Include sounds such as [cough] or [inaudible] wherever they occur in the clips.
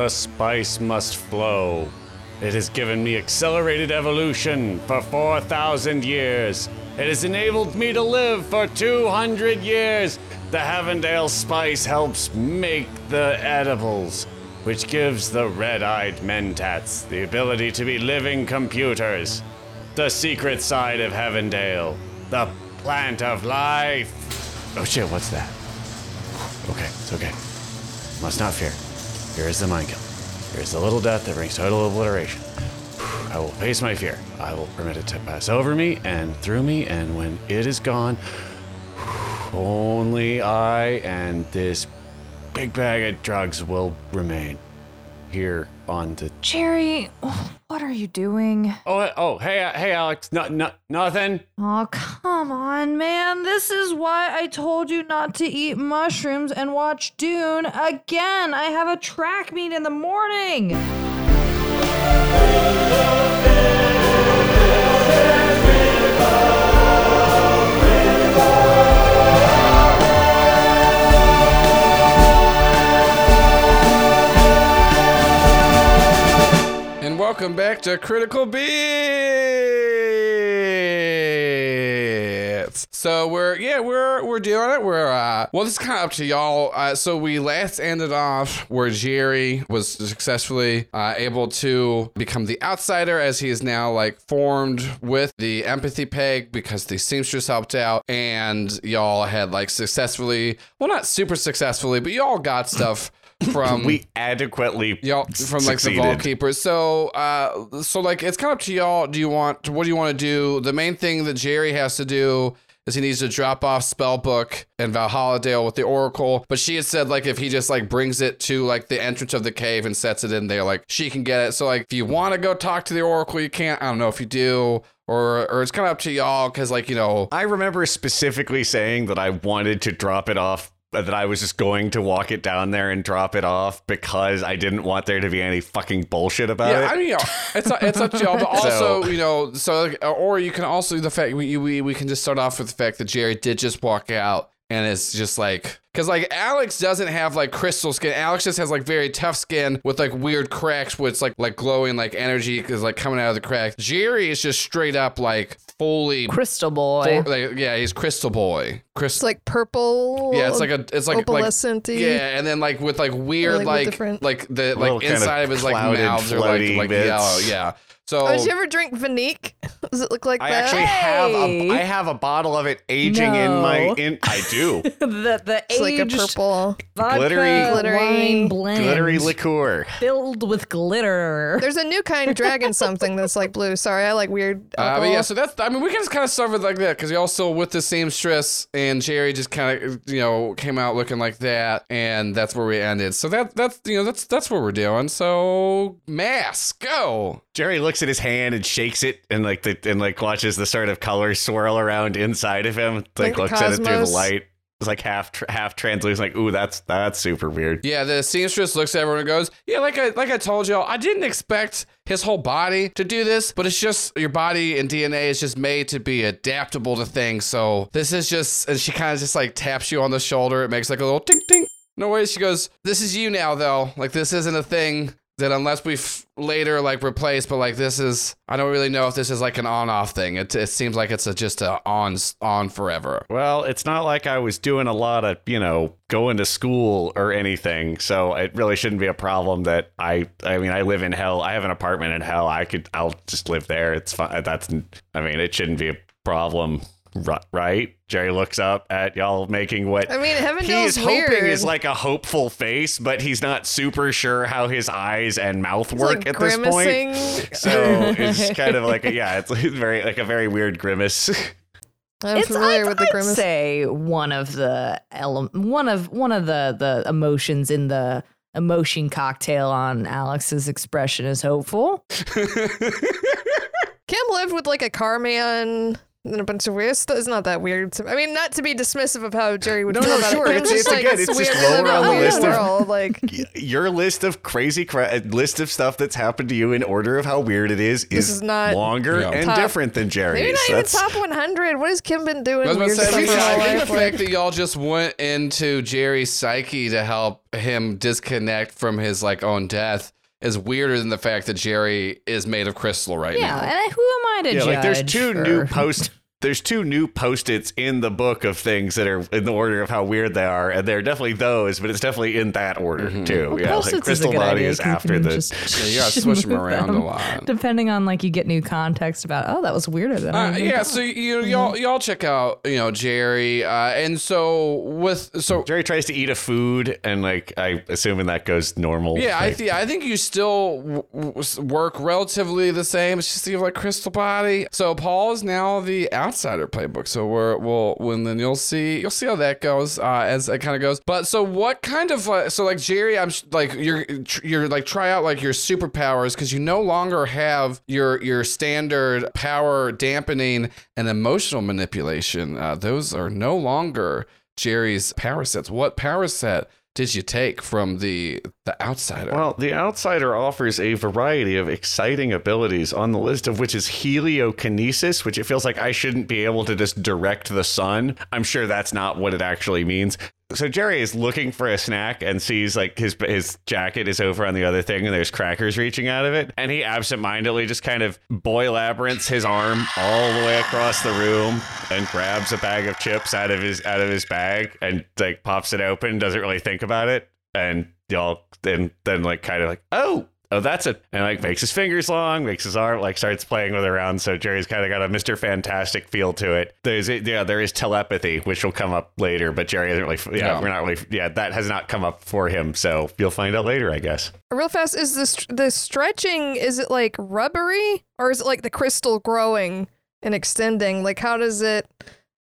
the spice must flow. It has given me accelerated evolution for 4,000 years. It has enabled me to live for 200 years. The Heavendale spice helps make the edibles, which gives the red eyed mentats the ability to be living computers. The secret side of Heavendale, the plant of life. Oh shit, what's that? Okay, it's okay. Must not fear. Here is the mind kill. Here is the little death that brings total obliteration. I will face my fear. I will permit it to pass over me and through me, and when it is gone, only I and this big bag of drugs will remain here on the. Jerry, what are you doing? Oh, oh, hey, uh, hey, Alex. No, no, nothing. Oh, come on, man. This is why I told you not to eat mushrooms and watch Dune again. I have a track meet in the morning. Welcome back to Critical Beats. So we're yeah we're we're doing it. We're uh well this is kind of up to y'all. Uh, so we last ended off where Jerry was successfully uh, able to become the outsider as he is now like formed with the empathy peg because the seamstress helped out and y'all had like successfully well not super successfully but y'all got stuff from [laughs] We adequately y'all from like the vault keepers. So uh so like it's kind of up to y'all. Do you want what do you want to do? The main thing that Jerry has to do is he needs to drop off spellbook and Valhalla Dale with the Oracle. But she had said like if he just like brings it to like the entrance of the cave and sets it in there, like she can get it. So like if you want to go talk to the Oracle, you can't. I don't know if you do. Or, or it's kind of up to y'all because like you know I remember specifically saying that I wanted to drop it off, that I was just going to walk it down there and drop it off because I didn't want there to be any fucking bullshit about Yeah, it. I mean, you know, it's it's up to y'all, but [laughs] So- also, you know, so like, or you can also the fact we we we can just start off with the fact that Jerry did just walk out and it's just like because like Alex doesn't have like crystal skin. Alex just has like very tough skin with like weird cracks, where it's like like glowing like energy is like coming out of the crack. Jerry is just straight up like fully. Crystal boy. Like, yeah, he's Crystal Boy. It's Crystal. like purple. Yeah, it's like a, it's like like opalescent yeah, and then like with like weird like, like different- like the like kind of inside of his like mouths are like like oh, bits. yellow, yeah. So Oh, did you ever drink Viniq? [laughs] Does it look like that? I that? actually have Hey! a I have a bottle of it aging in my in I do [laughs] the the it's like a aged purple. vodka glittery- Glittery- wine blend glittery liqueur. filled with glitter. There's a new kind of dragon [laughs] something that's like blue. Sorry, I like weird. Uh, but alcohol. yeah, so that's I mean we can just kind of start with like that because you're also with the seamstress and Jerry just kind of you know came out looking like that and that's where we ended. So that that's you know that's that's what we're doing. So mass go. Jerry looks at his hand and shakes it and like the and like watches the sort of color swirl around inside of him. Like Like the looks at it through the light. It's like half tr- half translucent. Like ooh, that's that's super weird. Yeah, the seamstress looks at everyone and goes, "Yeah, like I like I told y'all, I didn't expect his whole body to do this, but it's just your body and DNA is just made to be adaptable to things. So this is just." And she kind of just like taps you on the shoulder. It makes like a little tink tink. No way. She goes, "This is you now, though. Like this isn't a thing." That unless we f- later like replace, but like this is, I don't really know if this is like an on-off thing. It, it seems like it's a, just a on on forever. Well, it's not like I was doing a lot of, you know, going to school or anything. So it really shouldn't be a problem that I I mean, I live in hell. I have an apartment in hell. I could I'll just live there. It's fine. That's I mean, it shouldn't be a problem, right? Jerry looks up at y'all making what I mean, he Heavendale's is weird. hoping is like a hopeful face, but he's not super sure how his eyes and mouth It's work like at this point. So it's kind of like a, yeah, it's [laughs] very like a very weird grimace. I'm It's- familiar I'd, with the I'd grimace. say one of the ele- one of one of the the emotions in the emotion cocktail on Alex's expression is hopeful. [laughs] [laughs] Kim lived with like a car man and a bunch of weird stuff. It's not that weird. To, I mean, not to be dismissive of how Jerry would No, feel no, about sure. it. It's- it's just like, again, it's just weird to lower on the list of- world. Like, [laughs] your list of crazy cra- uh, list of stuff that's happened to you in order of how weird it is is, is not longer Yeah. and top- different than Jerry's. maybe not even That's- top 100. What has Kim been doing? I was about to weird say, stuff I in think, her I think life? the fact that y'all just went into Jerry's psyche to help him disconnect from his like own death is weirder than the fact that Jerry is made of crystal right Yeah, now. and who am I to yeah, judge? like there's two for- new post. There's two new post-its in the book of things that are in the order of how weird they are, and they're definitely those, but it's definitely in that order too. Well, yeah, like is Crystal good Body idea, is 'cause you after can the. just Yeah, you gotta [laughs] switch them move around a lot. Depending on like you get new context about oh that was weirder than Uh, even yeah, thought. so you y'all y'all check out you know Jerry, uh, and so with so Jerry tries to eat a food, and like I assuming that goes normal. Yeah, I think I think you still w- w- work relatively the same. It's just you have like Crystal Body. So Paul is now the outsider playbook. So we're we'll when then you'll see you'll see how that goes uh, as it kind of goes. But so what kind of uh, so like Jerry, I'm like you're you're like try out like your superpowers because you no longer have your your standard power dampening and emotional manipulation. Uh, those are no longer Jerry's power sets. What power set? Did you take from the the outsider? Well, the outsider offers a variety of exciting abilities, on the list of which is heliokinesis, which it feels like I shouldn't be able to just direct the sun. I'm sure that's not what it actually means. So Jerry is looking for a snack and sees like his his jacket is over on the other thing and there's crackers reaching out of it, and he absentmindedly just kind of boy labyrinths his arm all the way across the room and grabs a bag of chips out of his out of his bag and like pops it open, doesn't really think about it, and y'all then then like kind of like oh oh that's it and like makes his fingers long makes his arm like starts playing with it around so jerry's kind of got a mr fantastic feel to it there's yeah there is telepathy which will come up later but jerry isn't really yeah Yeah. we're not really yeah that has not come up for him so you'll find out later i guess Real fast, is this the stretching? Is it like rubbery, or is it like the crystal growing and extending? Like, how does it?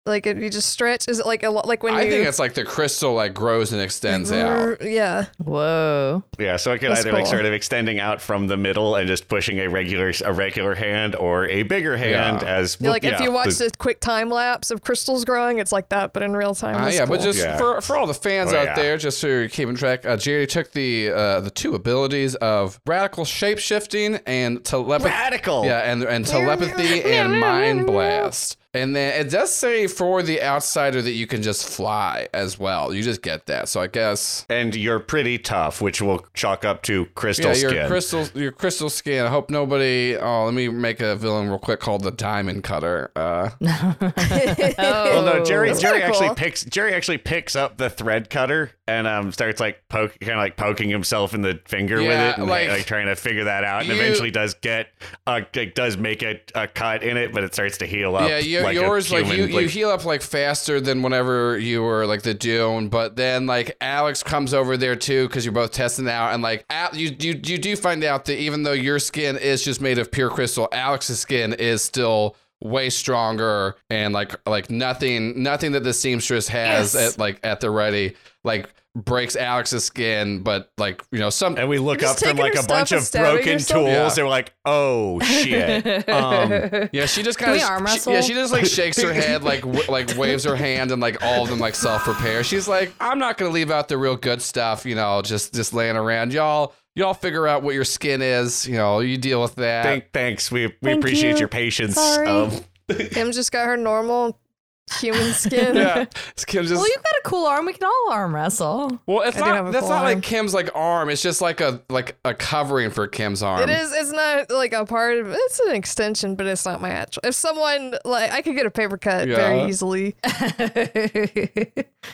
Like, if you just stretch, is it like a lot? Like when you I you? think it's like the crystal like grows and extends out. Yeah. Whoa. yeah so it can That's either like cool. sort of extending out from the middle and just pushing a regular a regular hand or a bigger hand Yeah. as Yeah, like if yeah, you watch the- the quick time lapse of crystals growing, it's like that, but in real time. Uh, That's yeah, but cool. just Yeah. for for all the fans Oh, out yeah. there, just so you're keeping track, uh, Jerry took the uh, the two abilities of radical shape shifting and telepathy. radical Yeah, and and telepathy [laughs] and mind blast. And then it does say for the outsider that you can just fly as well. You just get that. So I guess and you're pretty tough which will chalk up to crystal skin. yeah, skin your crystal your crystal skin. I hope nobody. Oh, let me make a villain real quick called the Diamond Cutter. Uh, [laughs] Well, no, Jerry. That's Jerry actually cool. picks. Jerry actually picks up the thread cutter and um starts like poke, kind of like poking himself in the finger with it, and like- like, trying to figure that out. And You- eventually does get uh like, does make a, a cut in it, but it starts to heal up. Yeah, you, like a yours like you, human, you heal up like faster than whenever you were like the Dune, but then like Alex comes over there too because you're both testing out, and like Al- you you you do find out that even though your skin is just made of pure crystal, Alex's skin is still way stronger and like like nothing nothing that the seamstress has Yes. at like at the ready like breaks Alex's skin, but like you know some And we look up from like a bunch of broken yourself? tools. Yeah. They're like, oh shit. [laughs] um, Yeah, she just kind of arm yeah, she just like shakes her head, like w- like waves her hand, and like all of them like self repair. She's like, I'm not gonna leave out the real good stuff, you know, just just laying around. Y'all, y'all figure out what your skin is, you know, you deal with that. thank, thanks. We we Thank appreciate you. your patience. Sorry. Um, [laughs] Kim just got her normal human [laughs] skin. yeah, [laughs] It's Kim just Well, you've got a cool arm. We can all arm wrestle. well, it's I not that's full not arm. like Kim's like arm. It's just like a like a covering for Kim's arm. It is. It's not like a part of. It's an extension, but it's not my actual. If someone like, I could get a paper cut Yeah. very easily. [laughs]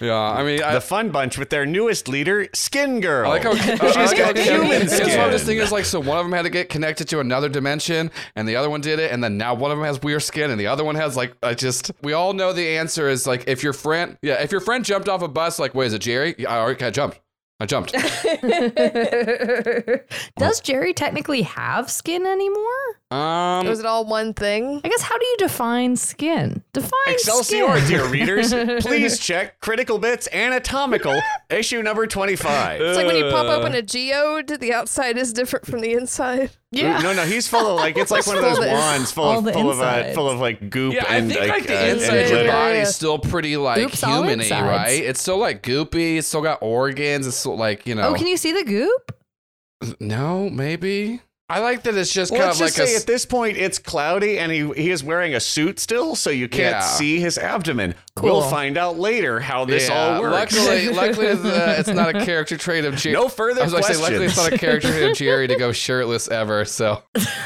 Yeah, I mean, I, the fun bunch with their newest leader, Skin Girl. I like how I She's like got Kim- human That's what I'm just skin. thinking is like, so one of them had to get connected to another dimension, and the other one did it, and then now one of them has weird skin, and the other one has like, I just, we all know the answer is like, if your friend, yeah, if your friend jumped off a bus, like, wait, is it Jerry? Yeah, I already I jumped. I jumped. [laughs] [laughs] Does Jerry technically have skin anymore? Um, Was it all one thing? I guess how do you define skin? Define Excelsior, skin. dear readers. [laughs] Please check Critical Bits Anatomical, issue number 25. It's like when you pop Uh. open a geode, the outside is different from the inside. Yeah. No, no, he's full of like it's like [laughs] one of those Full wands full of full of uh, full of like goop Yeah, I think like, like, the uh, inside of your glitter. body is still pretty like Goop's humany, right? It's still like goopy. It's still got organs. It's still like you know. Oh, can you see the goop? No, maybe. I like that it's just Well, kind let's of just like say s- at this point it's cloudy and he he is wearing a suit still, so you can't Yeah. see his abdomen. Cool. We'll find out later how this yeah, all works. Luckily, [laughs] luckily the, it's not a character trait of Jerry. No further I was gonna say, luckily it's not a character trait of [laughs] Jerry to go shirtless ever. So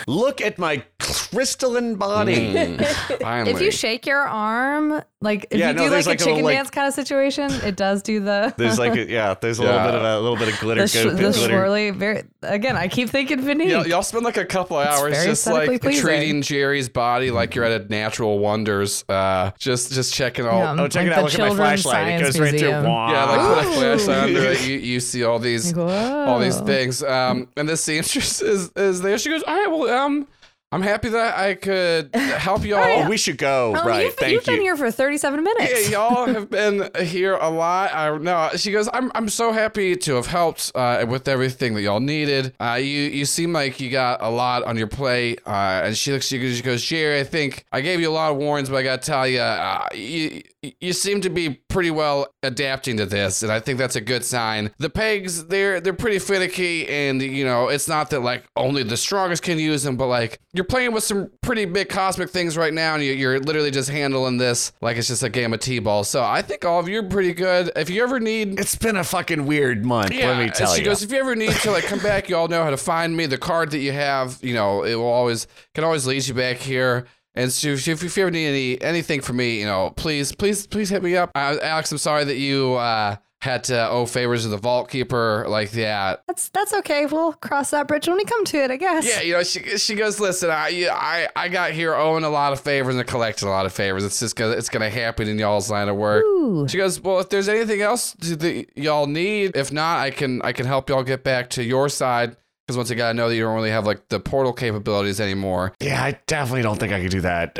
Look at my crystalline body. mm, [laughs] finally, If you shake your arm, like if Yeah, you no, do there's like, like a a chicken little, like- dance kind of situation, it does do the There's like a, yeah, there's a Yeah. little bit of a little bit of glitter the, sh- goop the glitter. swirly. Very again, I keep thinking Viniq. Y'all, y'all spend like a couple of hours just like pleasing. treating Jerry's body like you're at a Natural Wonders. Uh, just just checking all. Yeah. Oh, check Like it out! the Look at my flashlight. It goes right through. Yeah, like put a Ooh. flashlight under it. You, you see all [laughs] these all these things. Um, and the seamstress is is there. She goes, all right, well, um, I'm happy that I could help y'all. [laughs] Oh, we should go. Oh, right. you've, Thank you've you. been here for 37 minutes. Yeah, y'all have been here a lot. I no, she goes. I'm I'm so happy to have helped uh, with everything that y'all needed. Uh, you you seem like you got a lot on your plate. Uh, and she looks. She goes, she goes, Jerry. I think I gave you a lot of warnings, but I gotta tell you, uh, you you seem to be pretty well adapting to this, and I think that's a good sign. The pegs, they're they're pretty finicky, and you know, it's not that like only the strongest can use them, but like you're playing with some pretty big cosmic things right now, and you- you're literally just handling this like it's just a game of t-ball. So I think all of you are pretty good. If you ever need It's been a fucking weird month. yeah, let me tell she you. She goes, if you ever need to like come back, you all know how to find me. The card that you have, you know, it will always can always lead you back here. And so if, if you ever need any anything from me, you know, please, please, please hit me up. Uh, Alex, I'm sorry that you uh, had to owe favors to the vault keeper like that. That's that's okay. We'll cross that bridge when we come to it, I guess. Yeah, you know, she she goes, listen, I I I got here owing a lot of favors and collecting a lot of favors. It's just gonna it's gonna happen in y'all's line of work. Ooh. She goes, well, if there's anything else that y'all need, if not, I can I can help y'all get back to your side. Because once again, I know that you don't really have like the portal capabilities anymore. Yeah, I definitely don't think I could do that.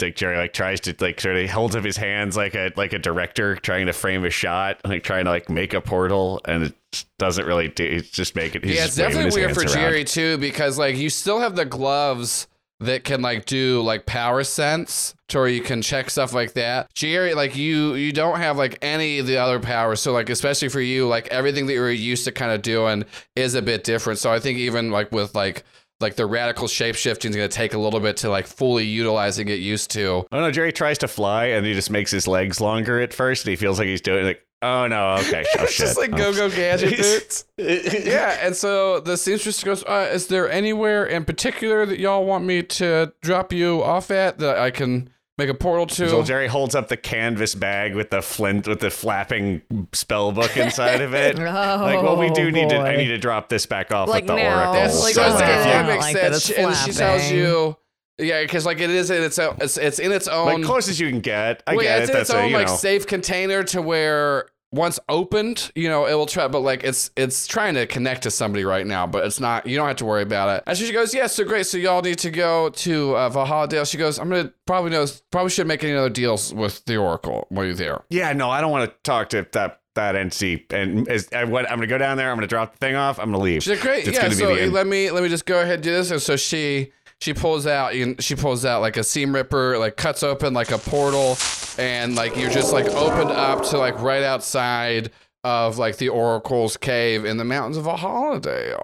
Like Jerry like tries to like sort of holds up his hands like a like a director trying to frame a shot, like trying to like make a portal, and it doesn't really do. It's just make it. He's yeah, it's definitely weird for around. Jerry too, because like you still have the gloves that can like do like power sense to where you can check stuff like that. Jerry, like you you don't have like any of the other powers. So like especially for you, like everything that you're used to kind of doing is a bit different. So I think even like with like like the radical shape shifting is gonna take a little bit to like fully utilize and get used to. Oh no, Jerry tries to fly and he just makes his legs longer at first. And he feels like he's doing like, oh no, okay, [laughs] oh, It's shit. just like Oh. go go gadget [laughs] boots. yeah, and so the seamstress goes, uh, "Is there anywhere in particular that y'all want me to drop you off at that I can make a portal to?" So Jerry holds up the canvas bag with the flint with the flapping spell book inside of it. [laughs] like, well, we do need to. I need to drop this back off Like with the now. oracle. That's Like, so let's that, it. makes sense. it's and she tells you, yeah, because like it is in its own, it's, it's in its own, like close as you can get. I well, yeah, get it's it. in That's its a own you like know. safe container to where once opened, you know, it will try, but like it's it's trying to connect to somebody right now, but it's not. You don't have to worry about it. And she goes, "Yeah, so great. So y'all need to go to uh, Valhalla Dale." She goes, "I'm gonna probably know, probably should make any other deals with the Oracle while you're there." Yeah, no, I don't want to talk to that that NC And as, I, what, I'm gonna go down there. I'm gonna drop the thing off. I'm gonna leave. She's like, "Great, It's yeah." So let me let me just go ahead and do this. And so she she pulls out you she pulls out like a seam ripper, like cuts open like a portal, and like you're just like opened up to like right outside of like the Oracle's cave in the mountains of a holiday.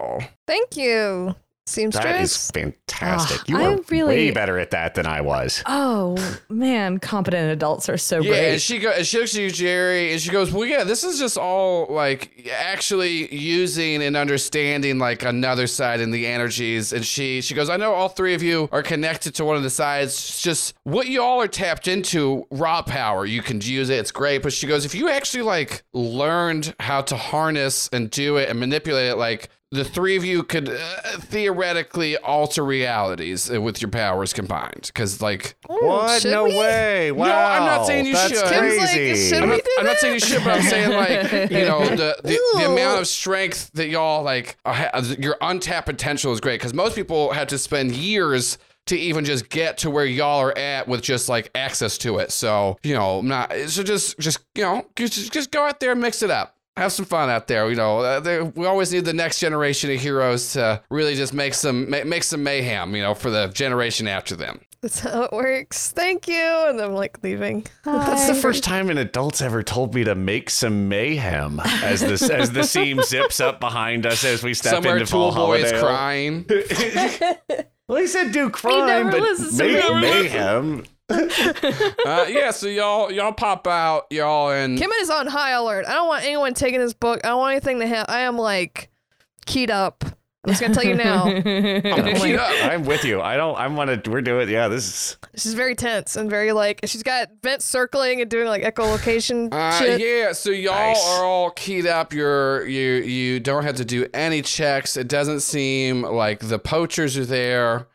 Thank you, seamstress. That is fantastic. Ah, you I are really- way better at that than I was. Oh man, competent adults are so Yeah, great. and she goes, she looks at you, Jerry, and she goes, "Well, yeah, this is just all like actually using and understanding like another side and the energies." And she she goes, "I know all three of you are connected to one of the sides. It's just what you all are tapped into, raw power. You can use it. It's great." But she goes, "If you actually like learned how to harness and do it and manipulate it, like." The three of you could uh, theoretically alter realities uh, with your powers combined, because like What? No we? way. Wow. I'm not saying you That's should. Kim's like, should I'm we not, do I'm not saying you should, but I'm saying [laughs] like you know the the, the amount of strength that y'all like uh, your untapped potential is great because most people have to spend years to even just get to where y'all are at with just like access to it. So you know, not so just just you know just just go out there and mix it up. Have some fun out there. You know, uh, they, we always need the next generation of heroes to really just make some ma- make some mayhem. You know, for the generation after them. That's how it works. Thank you. And I'm like leaving. That's the first time an adult's ever told me to make some mayhem as this as the seam [laughs] zips up behind us as we step Somewhere into Tool Fall Boy is Holiday. crying. [laughs] Well, he said do crime, never but listens make me. mayhem. [laughs] uh, yeah, so y'all y'all pop out, y'all and Kim is on high alert. I don't want anyone taking his book. I don't want anything to happen. I am like keyed up. I'm just gonna tell you now. [laughs] I'm keyed up. I'm with you. I don't. I'm want to. We're doing. Yeah, this is. She's very tense and very like she's got vents circling and doing like echolocation Uh, shit. yeah, so y'all Nice. are all keyed up. You're you you don't have to do any checks. It doesn't seem like the poachers are there,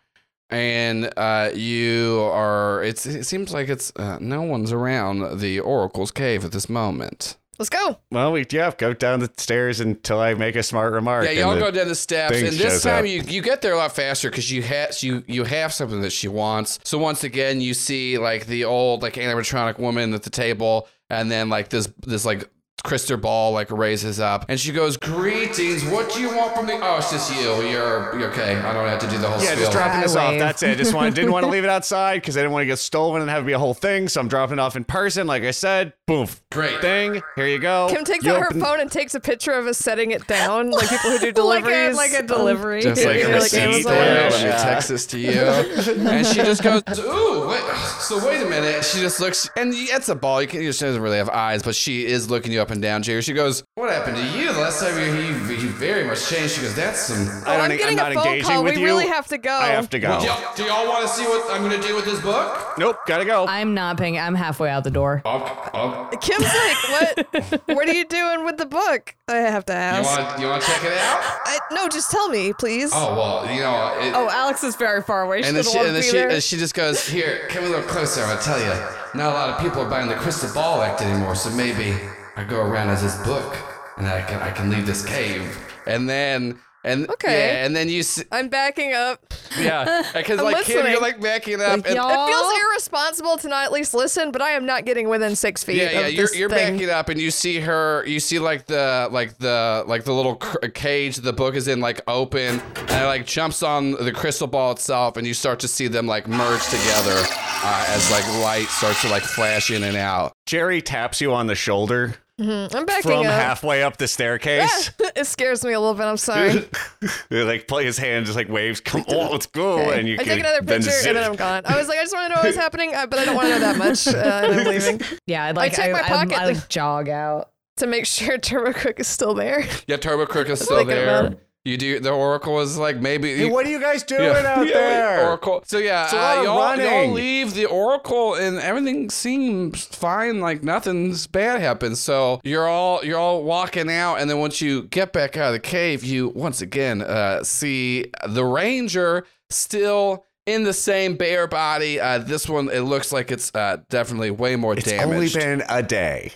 and uh, you are. It's it seems like it's uh, no one's around the Oracle's cave at this moment. Let's go. Well, we yeah go down the stairs until I make a smart remark. Yeah, y'all go down the steps, and this time up. you you get there a lot faster because you have you you have something that she wants. So once again, you see like the old like animatronic woman at the table, and then like this this like crystal ball like raises up, and she goes, "Greetings, what do you want from the? Oh, it's just you. You're, you're okay. I don't have to do the whole Yeah, spiel." just dropping I this off. That's it. Just want, didn't want to leave it [laughs] outside because I didn't want to get stolen and have it be a whole thing. So I'm dropping it off in person. Like I said, boom, Great. thing. Here you go. Kim takes You out her phone and takes a picture of us setting it down, like people who do [laughs] like a deliveries. like a delivery. Just like a Yeah, like receipt Amazon. there. Let me text this to you. And she just goes, ooh, wait, [sighs] so wait a minute. She just looks, and it's a ball. You can, she doesn't really have eyes, but she is looking you up and down, Jerry. She goes, what happened to you? The last time you were here, you, you very much changed. She goes, that's some. I Oh, don't, I'm I'm getting not a phone engaging call. with We you. really have to go. I have to go. Do y'all, do y'all want to see what I'm going to do with this book? Nope, gotta go. I'm not paying. I'm halfway out the door. Up, up. Kim's like, what? what are you doing with the book? I have to you ask. want you want to check it out? I, no, just tell me, please. Oh well, you know. It, Oh, Alex is very far away. She And then, doesn't she, and then she, and she just goes, Here, come a little closer. I'll tell you. Not a lot of people are buying the crystal ball act anymore, so maybe I go around as this book and I can I can leave this cave. And then and Okay. yeah, and then you s- I'm backing up. yeah, [laughs] because I'm like Kim, you're like backing up. Like, and, y'all- It feels irresponsible to not at least listen, but I am not getting within six feet. yeah, yeah, of you're you're thing. backing up, and you see her. You see like the like the like the little cr- cage the book is in like open, and it like jumps on the crystal ball itself, and you start to see them like merge together uh, as like light starts to like flash in and out. Jerry taps you on the shoulder I'm backing from up. halfway up the staircase. [laughs] it scares me a little bit. I'm sorry. [laughs] like play his hand, just like waves. Come [laughs] on, let's go. Okay. And you I can take another picture zip. and then I'm gone. I was like, I just want to know what's happening, uh, but I don't want to know that much. Uh, and I'm leaving yeah, I like. check my I, pocket. I, like jog out. to make sure Turbo Crook is still there. Yeah, Turbo Crook is still thinking about there. You do. The Oracle is like maybe. Hey, what are you guys doing yeah. out [laughs] Yeah, there? Oracle. So yeah, so uh, y'all, y'all leave the Oracle and everything seems fine. Like nothing's bad happens. So you're all you're all walking out, and then once you get back out of the cave, you once again uh, see the Ranger still. In the same bare body, uh, this one it looks like it's uh, definitely way more It's damaged. only been a day.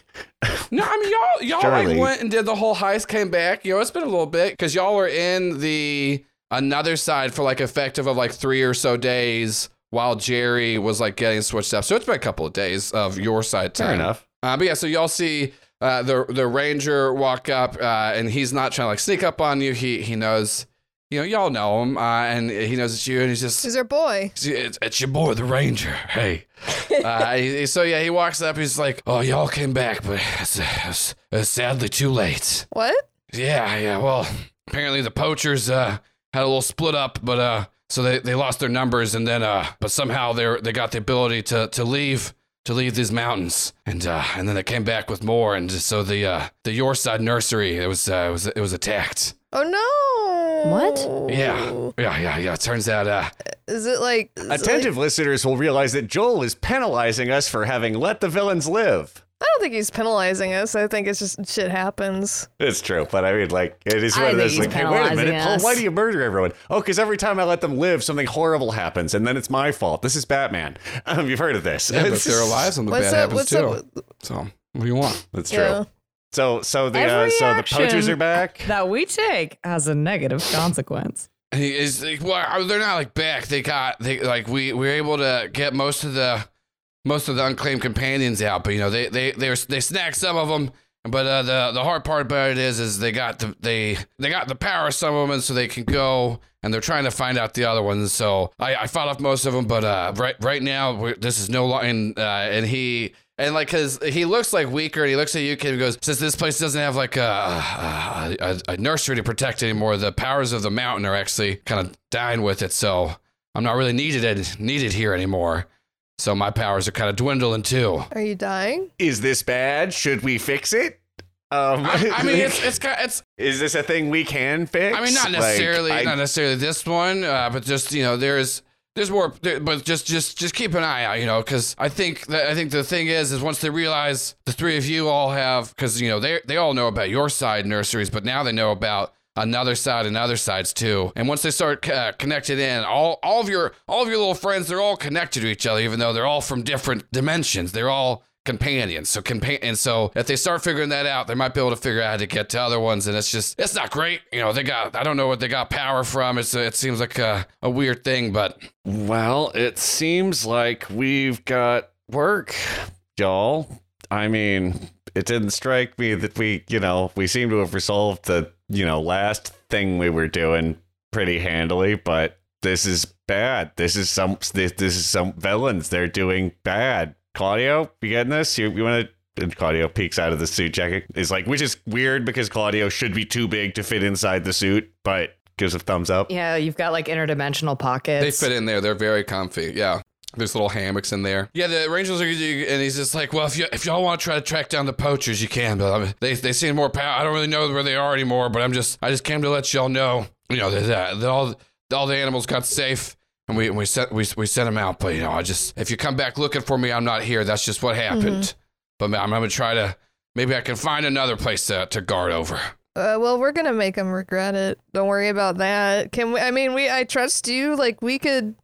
No, I mean y'all y'all like went and did the whole heist, came back. You know, it's been a little bit because y'all were in the another side for like effective of like three or so days while Jerry was like getting switched up. So it's been a couple of days of your side time. Fair enough. Uh, but yeah, so y'all see uh, the the ranger walk up, uh, and he's not trying to like sneak up on you. He he knows, you know, y'all know him, uh, and he knows it's you, and he's just He's our boy. it's, it's your boy, the Ranger. Hey. [laughs] uh, he- so yeah, he walks up. He's like, "Oh, y'all came back, but it's, it's, it's sadly too late." What? Yeah, yeah. Well, apparently the poachers uh, had a little split up, but uh, so they, they lost their numbers, and then uh, but somehow they they got the ability to to leave to leave these mountains, and uh, and then they came back with more, and so the uh, the your side nursery it was uh, it was it was attacked. Oh no. What? Yeah, yeah, yeah, yeah. Turns out uh, Is it like is it like- Attentive listeners will realize that Joel is penalizing us for having let the villains live. I don't think he's penalizing us. I think it's just shit happens. It's true, but I mean, like, it is I one of those, he's like, hey, wait a minute, penalizing Paul, why do you murder everyone? Oh, because every time I let them live, something horrible happens, and then it's my fault. This is Batman. [laughs] Um, you've heard of this. yeah, but if they're alive, something What's bad up? happens too. up? So what do you want? That's true. Yeah. So, so the uh, so the poachers are back. That we take has a negative consequence. He is well, they're not like back. They got they like we we were able to get most of the most of the unclaimed companions out, but you know they they they were, they snagged some of them, But uh, the the hard part about it is, is they got the they they got the power of some of them, and so they can go, and they're trying to find out the other ones. So I, I fought off most of them, but uh, right right now we this is no line, uh, and he and like cause he looks like weaker, and he looks at you, kid, and goes, since this place doesn't have like a a, a, a nursery to protect anymore, the powers of the mountain are actually kind of dying with it. So I'm not really needed needed here anymore. So my powers are kind of dwindling too. Are you dying? Is this bad? Should we fix it? Um, I, I mean, it's [laughs] it's ki- it's. is this a thing we can fix? I mean, not Like, necessarily, I- not necessarily this one, uh, but just you know, there's there's more, but just just just keep an eye out, you know, because I think that I think the thing is, is once they realize the three of you all have, because you know they they all know about your side nurseries, but now they know about another side and other sides too. And once they start uh, connected in, all all of your all of your little friends, they're all connected to each other, even though they're all from different dimensions. They're all companions. So compa- and so if they start figuring that out, they might be able to figure out how to get to other ones. And it's just it's not great. You know, they got I don't know what they got power from. It's it seems like a, a weird thing, but Well, it seems like we've got work, y'all. I mean, it didn't strike me that we, you know, we seem to have resolved the, you know, last thing we were doing pretty handily, but this is bad. This is some this, this is some villains. They're doing bad. Claudio, you getting this? You you want to and Claudio peeks out of the suit jacket. Is like, which is weird because Claudio should be too big to fit inside the suit, but gives a thumbs up. Yeah, you've got like interdimensional pockets. they fit in there. They're very comfy. Yeah. There's little hammocks in there. Yeah, the Rangers are, and he's just like, well, if you if y'all want to try to track down the poachers, you can. But I mean, they they seem more power. I don't really know where they are anymore. But I'm just I just came to let y'all know, you know, that, that, that all all the animals got safe, and we we sent we we sent them out. But you know, I just if you come back looking for me, I'm not here. That's just what happened. But man, I'm gonna try to maybe I can find another place to to guard over. Uh, well, we're gonna make him regret it. Don't worry about that. Can we? I mean, we. I trust you. Like we could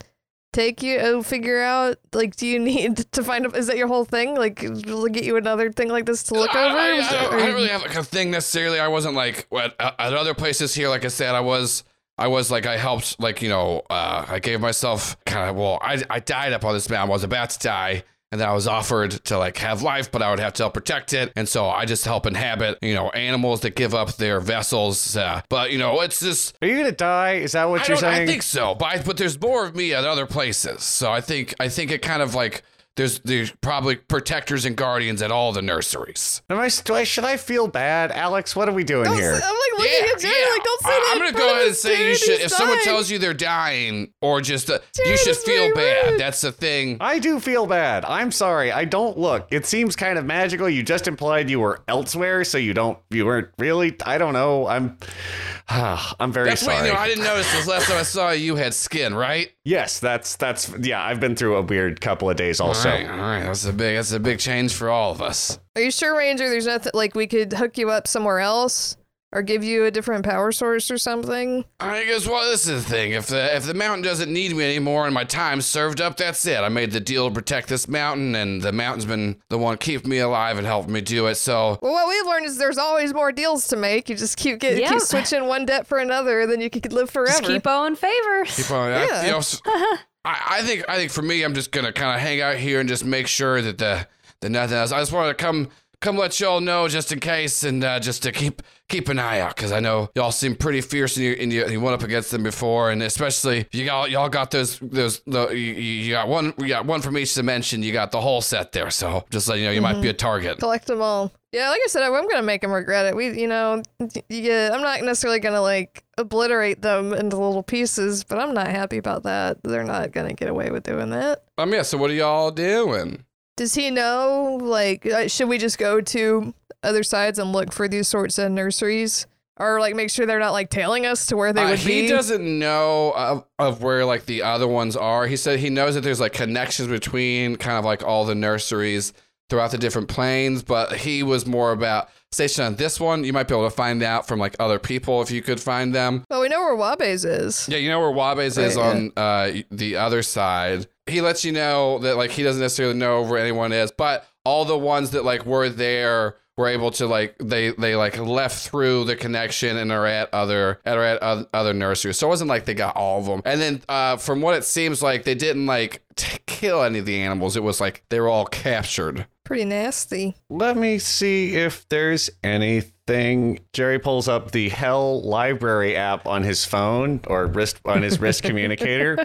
take you. Uh, figure out. Like, do you need [laughs] to find? A, is that your whole thing? Like, we'll get you another thing like this to look I, over. I, I don't, I don't really have like a thing necessarily. I wasn't like at, at other places here. Like I said, I was. I was like I helped. Like you know, uh, I gave myself kind of. Well, I I died up on this mountain. I was about to die. And then I was offered to like have life, but I would have to help protect it. And so I just help inhabit, you know, animals that give up their vessels. Uh, but you know, it's just Are you gonna die? Is that what I, you're don't, I think so, but I, but there's more of me at other places. So I think I think it kind of like there's there's probably protectors and guardians at all the nurseries. Am I, do I, should I feel bad, Alex? What are we doing Don't here? say- I'm like looking at Jerry. Like, don't say I- that. I'm gonna go ahead and say you should. He's If someone tells you they're dying, or just uh, you should feel bad. rude. That's the thing. I do feel bad. I'm sorry. I don't look. It seems kind of magical. You just implied you were elsewhere, so you don't. You weren't really. I don't know. I'm. [sighs] I'm very That's what sorry. you know. I didn't notice this last time I saw you. You had skin, right? yes, that's that's. Yeah, I've been through a weird couple of days. Also, all right, all right. That's a big. That's a big change for all of us. Are you sure, Ranger? There's nothing like we could hook you up somewhere else, or give you a different power source or something. I guess well, this is the thing. If the if the mountain doesn't need me anymore and my time's served up, that's it. I made the deal to protect this mountain, and the mountain's been the one keeping me alive and helping me do it. So Well, what we've learned is there's always more deals to make. You just keep getting Yep. keep switching one debt for another, then you could live forever. Just keep owing favors. Keep on. I, Yeah. you know, s- [laughs] I, I think I think for me, I'm just gonna kind of hang out here and just make sure that the that nothing else. I just wanted to come come let y'all know just in case, and uh, just to keep keep an eye out because I know y'all seem pretty fierce and you, and you, you went up against them before, and especially you got y'all got those those the you, you got one you got one from each dimension. You got the whole set there, so just let you know you might be a target. Collect them all. Yeah, like I said, I'm gonna make them regret it. We, you know, yeah, I'm not necessarily gonna like obliterate them into little pieces, but I'm not happy about that. They're not gonna get away with doing that. Um, yeah. So what are y'all doing? Does he know? Like, uh, should we just go to other sides and look for these sorts of nurseries, or like make sure they're not like tailing us to where they Uh, would he be? doesn't know of, of where like the other ones are. He said he knows that there's like connections between kind of like all the nurseries throughout the different planes, but he was more about station on this one. You might be able to find out from like other people if you could find them. Well, we know where Wabe's is. Yeah, you know where Wabes is Right, on uh, the other side. He lets you know that like he doesn't necessarily know where anyone is, but all the ones that like were there were able to like they they like left through the connection and are at other at are at other nurseries. So it wasn't like they got all of them. And then uh, from what it seems like, they didn't like t- kill any of the animals. It was like they were all captured. Pretty nasty. Let me see if there's anything. Jerry pulls up the Hell Library app on his phone or wrist on his wrist [laughs] communicator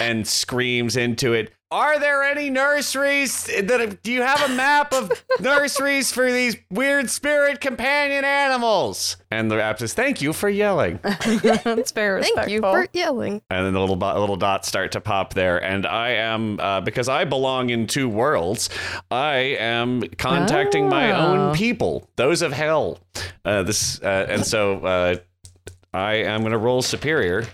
and screams into it. Are there any nurseries that do you have a map of [laughs] nurseries for these weird spirit companion animals? And the app says, "Thank you for yelling." [laughs] That's very respectful. Thank you for yelling. and then the little little dots start to pop there and i am uh, because i belong in two worlds i am contacting my Oh. own people those of hell uh, this uh, and so uh, i am going to roll superior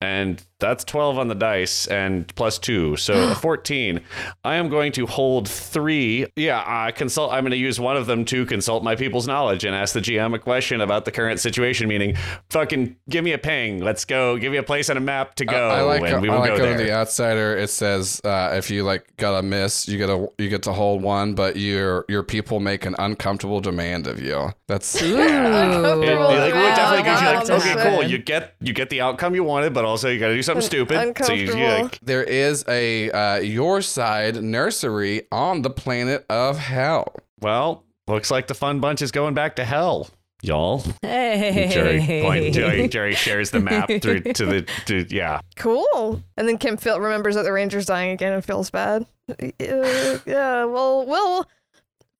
and that's 12 on the dice and plus 2 so [gasps] 14 i am going to hold three. Yeah i consult i'm going to use one of them to consult my people's knowledge and ask the gm a question about the current situation meaning fucking give me a ping. Let's go. Give me a place on a map to go I like, and we I like go going there. To the outsider. It says uh, if you like got a miss, you get a you get to hold one, but your your people make an uncomfortable demand of you. That's It, it, like, Yeah, it definitely gives you like, okay, cool. You get you get the outcome you wanted, but also you got to do something stupid. So you, you, uncomfortable. like, there is a uh, your side nursery on the planet of hell. well, looks like the fun bunch is going back to hell, y'all. Hey. Jerry, point, [laughs] Jerry, Jerry shares the map through to the to yeah. Cool. And then Kim feel, remembers that the ranger's dying again and feels bad. Uh, yeah, well, we'll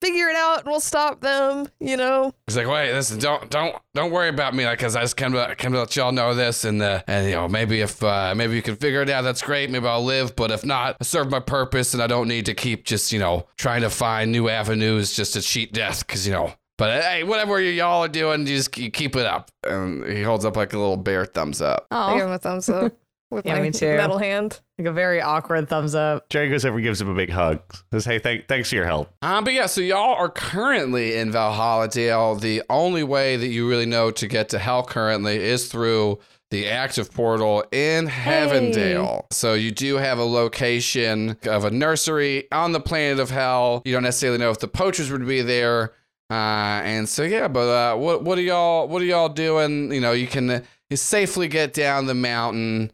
figure it out and we'll stop them, you know? He's like, wait, listen, don't don't don't worry about me, like, cause I just came to came to let y'all know this, and uh, and you know maybe if uh, maybe you can figure it out, that's great. Maybe I'll live, but if not, I serve my purpose, and I don't need to keep just you know trying to find new avenues just to cheat death, cause you know. But uh, hey, whatever you y'all are doing, you just you keep it up. And he holds up like a little bear thumbs up. I give Oh, him a thumbs up with Yeah, my me too. metal hand. like a very awkward thumbs up. Jerry goes over, and gives him a big hug. Says, "Hey, thank, thanks for your help." Um, but yeah, so y'all are currently in Valhalla Dale. The only way that you really know to get to hell currently is through the active portal in Heavendale. So you do have a location of a nursery on the planet of hell. You don't necessarily know if the poachers would be there. Uh, and so yeah, but uh, what what are y'all what are y'all doing? You know, you can uh, you safely get down the mountain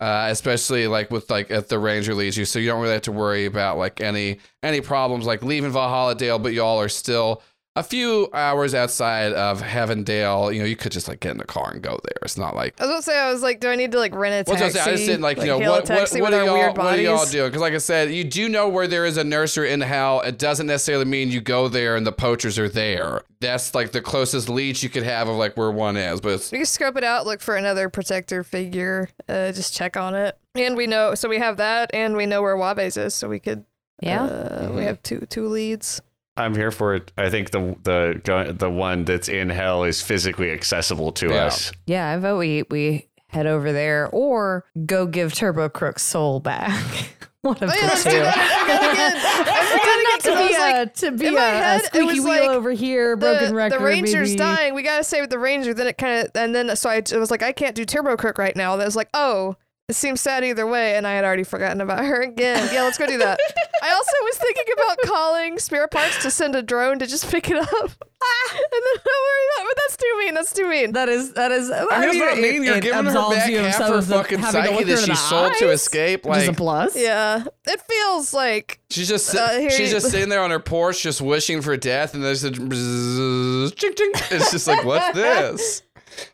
uh, especially like with like if the ranger leads you, so you don't really have to worry about like any any problems like leaving Valhalla Dale, but y'all are still a few hours outside of Heavendale. You know, you could just like get in the car and go there. It's not like. I was gonna say, I was like, do I need to like rent a What's taxi? I just didn't like, you know what what, taxi what with are y'all weird what are y'all bodies? doing? Because like I said, you do know where there is a nursery in hell. It doesn't necessarily mean you go there and the poachers are there. That's like the closest lead you could have of like where one is. But it's, We can scope it out, look for another protector figure, uh, just check on it. And we know, so we have that, and we know where Wabes is, so we could. Yeah. Uh, We have two two leads. I'm here for it. I think the the the one that's in hell is physically accessible to Yeah. us. Yeah, I vote we we head over there or go give Turbo Crook's soul back. [laughs] One of Oh, yeah, the two. do that. [laughs] I forgot Not to again, 'cause I be was like, to be in a, head, a it squeaky was wheel like over here, the, broken record. the ranger's baby. dying. We gotta save the ranger. Then it kind of, and then so I it was like, I can't do Turbo Crook right now. That was like, oh, it seems sad either way, and I had already forgotten about her again. Yeah, let's go do that. I also was thinking about calling Spirit Parts to send a drone to just pick it up, and then not worry about. But that's too mean. That's too mean. That is that is. I, I mean, that's what I mean. You're it giving her back you half her fucking psyche that she the sold to eyes, escape. which is a Like plus. Yeah, it feels like She's just sit- Uh, she's you- just sitting there on her porch, just wishing for death, and there's a bzzz, ching, ching. It's just like, what's [laughs] this?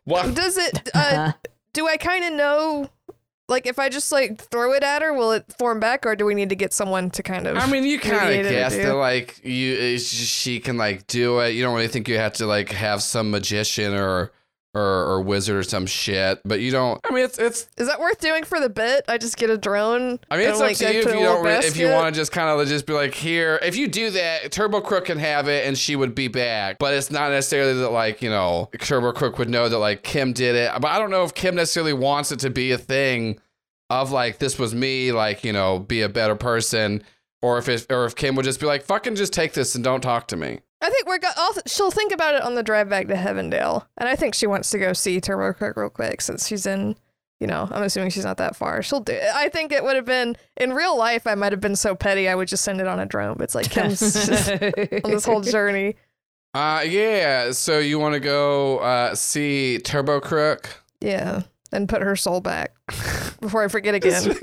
What? Does it? Uh, [laughs] do I kind of know? Like, if I just like throw it at her, will it form back, or do we need to get someone to kind of? I mean, you kind of it guess that like you, she can like do it. You don't really think you have to like have some magician or or, or wizard or some shit, but you don't. I mean, it's it's. Is that worth doing for the bit? I just get a drone. I mean, it's like, up to you if you don't. Re- if you want to just kind of just be like, here. If you do that, Turbo Crook can have it, and she would be back. But it's not necessarily that like you know Turbo Crook would know that like Kim did it. But I don't know if Kim necessarily wants it to be a thing of like this was me, like you know, be a better person, or if it, or if Kim would just be like, fucking just take this and don't talk to me. I think we're. Go- I'll, she'll think about it on the drive back to Heavendale, and I think she wants to go see Turbo Crook real quick since she's in. You know, I'm assuming she's not that far. She'll do. I think it would have been in real life. I might have been so petty. I would just send it on a drone. But it's like Kim's [laughs] on this whole journey. Uh, yeah. So you want to go uh, see Turbo Crook? Yeah, and put her soul back [laughs] before I forget [laughs] again.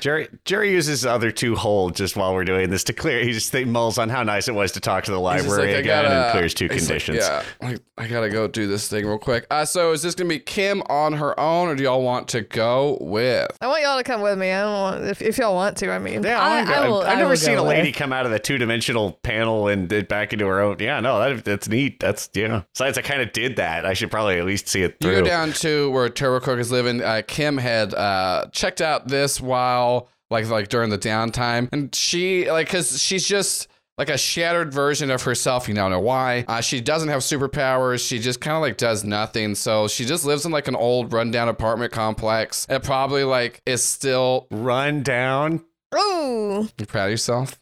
Jerry Jerry uses the other two hold just while we're doing this to clear. He just think mulls on how nice it was to talk to the library like, I again gotta- and clears two he's like, conditions. yeah, I, I gotta go do this thing real quick. Uh, so is this gonna be Kim on her own, or do y'all want to go with? I want y'all to come with me. I don't want if, if y'all want to. I mean, Yeah, I, I, go. I will, I've I never will seen go a lady with. come out of the two dimensional panel and back into her own. Yeah, no, that, that's neat. That's yeah. Besides, I kind of did that. I should probably at least see it You go down to where Turbo Crook is living. Uh, Kim had uh, checked out this while like like during the downtime, and she like because she's just like a shattered version of herself. You don't know why. Uh, she doesn't have superpowers. She just kind of like does nothing. So she just lives in like an old rundown apartment complex. It probably like is still. Run down. ooh, You proud of yourself?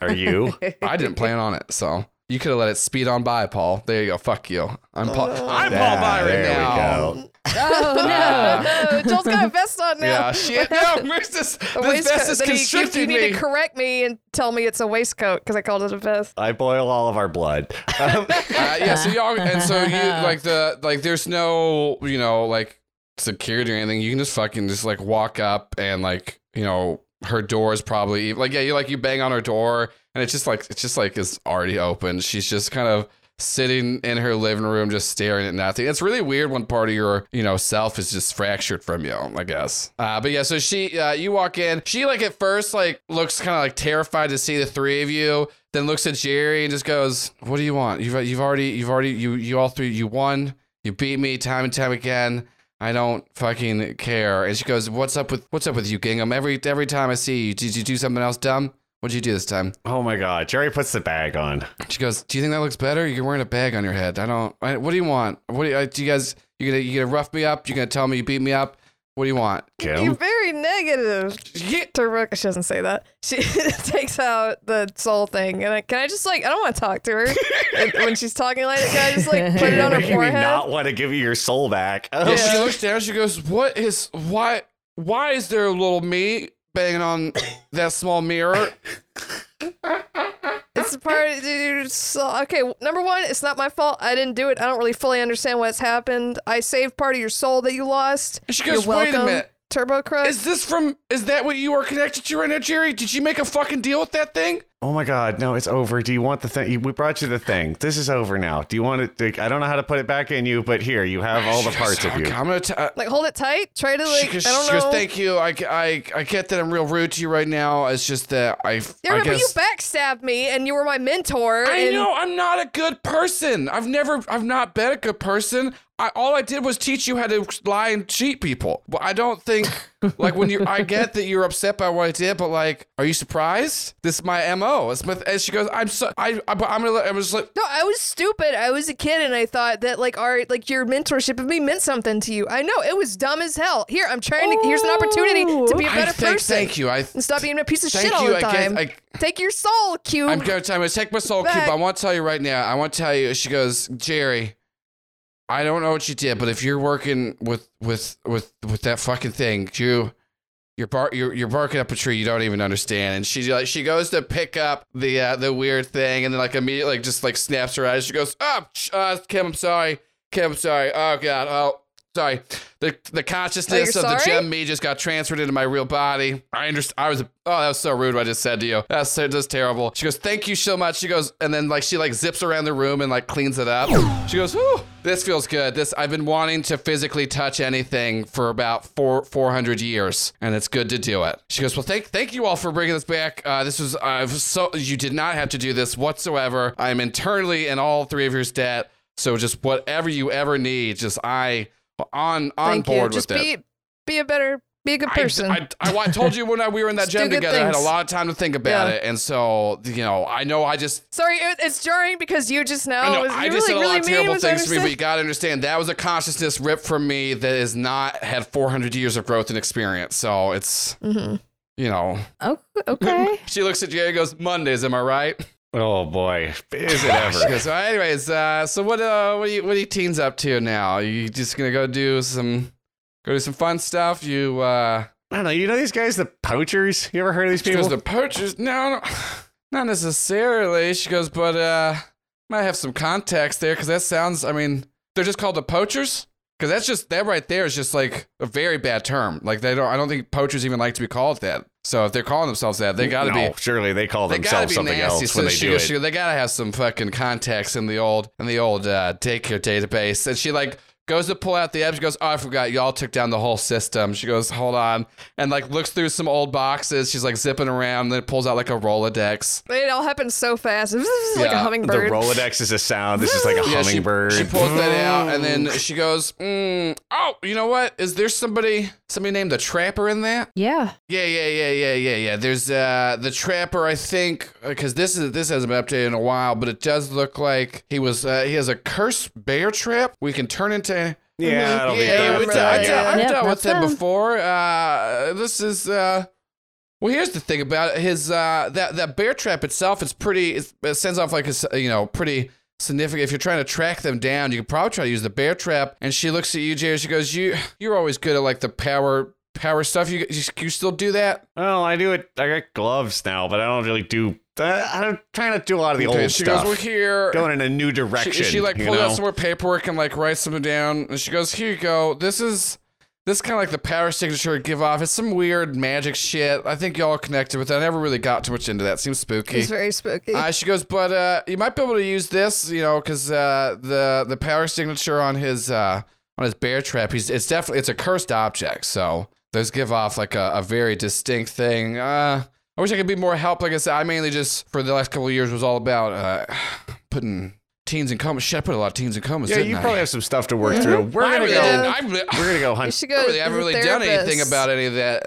Are you? [laughs] I didn't plan on it, so. You could have let it speed on by, Paul. There you go. Fuck you. I'm Paul. I'm Paul Byron there now. we go. Oh no. no, [laughs] Joel's got a vest on now. Yeah, shit. [laughs] No, where's this? A This vest is Then you- you, you need me. to correct me and tell me it's a waistcoat because I called it a vest. I boil all of our blood. Um, [laughs] uh, yeah, so y'all, and so you like the like, there's no, you know, like security or anything. You can just fucking just like walk up and like, you know, her door is probably like, yeah, you like you bang on her door and it's just like it's just like it's already open. She's just kind of sitting in her living room just staring at nothing. It's really weird when part of your, you know, self is just fractured from you, I guess. Uh, but yeah, so she uh, you walk in. She like at first like looks kind of like terrified to see the three of you, then looks at Jerry and just goes, "What do you want? You've you've already you've already you you all three you won. You beat me time and time again." I don't fucking care. And she goes, "What's up with what's up with you, Gingham? Every every time I see you, did you do something else dumb? What'd you do this time?" oh my god. Jerry puts the bag on. She goes, "Do you think that looks better? You're wearing a bag on your head. I don't. I, what do you want? What do you, uh, do you guys? You gonna you gonna rough me up? You're gonna tell me you beat me up? What do you want?" You're very negative. Yeah. To she doesn't say that. She [laughs] takes out the soul thing, and I, can I just like I don't want to talk to her And when she's talking like that. Can I just like put it on her [laughs] Making me forehead? not want to give you your soul back. Oh, Yeah, she [laughs] looks down. She goes, "What is why? Why is there a little me banging on that small mirror?" It's part. So, okay, number one, it's not my fault. I didn't do it. I don't really fully understand what's happened. I saved part of your soul that you lost. She You're goes, "Wait a minute. Turbo Crust. Is this from? Is that what you are connected to right now, Jerry? Did you make a fucking deal with that thing?" Oh my god, no, it's over. Do you want the thing? We brought you the thing. This is over now. Do you want it? Like, I don't know how to put it back in you, but here, you have all the parts of you. I'm gonna. T- uh, like hold it tight. Try to she like. goes, I don't she know. goes, "Thank you. I, I, I get that I'm real rude to you right now. It's just that I. yeah, I but you backstabbed me, and you were my mentor. I and know I'm not a good person. I've never, I've not been a good person. I, all I did was teach you how to lie and cheat people. But I don't think, like, when you, I get that you're upset by what I did, but like, are you surprised? This is my mo. It's my, and she goes, I'm so, I, I, I'm gonna, let, I was like, No, I was stupid. I was a kid, and I thought that like our like your mentorship of me meant something to you. I know it was dumb as hell. Here, I'm trying to. Here's an opportunity to be a better think, person. thank you. I, And stop being a piece of Thank shit all you, the I guess- time. I- Take your soul, cube. I'm gonna, I'm gonna take my soul Back. cube. I want to tell you right now. I want to tell you. She goes, Jerry. I don't know what you did, but if you're working with with with with that fucking thing, you you're bar you're, you're barking up a tree you don't even understand. And she like she goes to pick up the uh, the weird thing, and then like immediately like, just like snaps her eyes. She goes, "Oh, uh, Kim, I'm sorry. Kim, I'm sorry. Oh God, oh." Sorry, the the consciousness you're of the gem me just got transferred into my real body. I understand. I was. Oh, that was so rude. What I just said to you. That's so just terrible. She goes, "Thank you so much." She goes, and then like she like zips around the room and like cleans it up. She goes, "Whew, this feels good. This I've been wanting to physically touch anything for about four four hundred years, and it's good to do it." She goes, "Well, thank thank you all for bringing this back. Uh, this was uh, so you did not have to do this whatsoever. I'm internally in all three of your debt. So just whatever you ever need, just I." On on Thank board you. Just with be it. be a better be a good person. I, I, I told you when I, we were in that gym together, I had a lot of time to think about Yeah. it, and so you know, I know I just. Sorry, it, it's jarring because you just now I know was I just really said a really lot of terrible things to me, but you gotta understand that was a consciousness ripped from me that has not had 400 years of growth and experience. So it's, Mhm. you know, Oh, okay. [laughs] she looks at you and goes, "Mondays, am I right?" Oh boy, is it ever? [laughs] goes, "Well, anyways, uh, so what? Uh, what are you what are you teens up to now? you just gonna go do some, go do some fun stuff? You uh." I don't know. You know these guys, the poachers. You ever heard of these She people? goes, the poachers? No, no, [sighs] not necessarily. She goes, but uh, might have some context there because that sounds. I mean, they're just called the poachers. Because that's just that right there is just like a very bad term. Like they don't. I don't think poachers even like to be called that. So if they're calling themselves that, they got to no, be. surely they call They themselves something nasty. else so when they she, do it. she- they gotta have some fucking contacts in the old in the old uh, daycare database. And she like goes to pull out the app. She goes, "Oh, I forgot. Y'all took down the whole system." She goes, "Hold on," and like looks through some old boxes. She's like zipping around. Then pulls out like a Rolodex. It all happens so fast. [laughs] It's like a Yeah. the. Rolodex is a sound. This is like a [laughs] Yeah, she, hummingbird. she pulls that out, and then she goes, mm, "Oh, you know what? Is there somebody somebody named the Trapper in that?" Yeah. Yeah, yeah, yeah, yeah, yeah, yeah. There's uh the trapper, I think, because this is this hasn't been updated in a while, but it does look like he was uh, he has a cursed bear trap. We can turn into yeah, that'll be yeah, yeah, good. we I that, dealt- I've yeah. dealt Yep, with him before. Uh, this is uh. Well, here's the thing about it. His uh, that that bear trap itself is pretty. It's, it sends off like a you know pretty significant. If you're trying to track them down, you could probably try to use the bear trap. And she looks at you, Jerry. She goes, "You you're always good at like the power power stuff. You you, you still do that?" Well, I do it. I got gloves now, but I don't really do. Uh, I'm trying to do a lot of the Okay, old she stuff. goes, "Well, here." going in a new direction. she like you pulls know? out some more paperwork and like writes something down, and she goes, "Here you go. This is this kind of like the power signature give off. It's some weird magic shit. I think y'all connected with that. I never really got too much into that. Seems spooky." It's very spooky. Uh, she goes, but uh, you might be able to use this, you know, because uh, the the power signature on his uh, on his bear trap, he's it's definitely it's a cursed object. So those give off like a, a very distinct thing. Uh, I wish I could be more help. Like I said, I mainly just for the last couple of years was all about uh, [sighs] putting teens in comas. Shit, I put a lot of teens in comas. yeah, didn't you I? probably have some stuff to work through. [laughs] We're gonna really go. I really, We're gonna go you hunt. should I really to haven't the really done anything about any of that.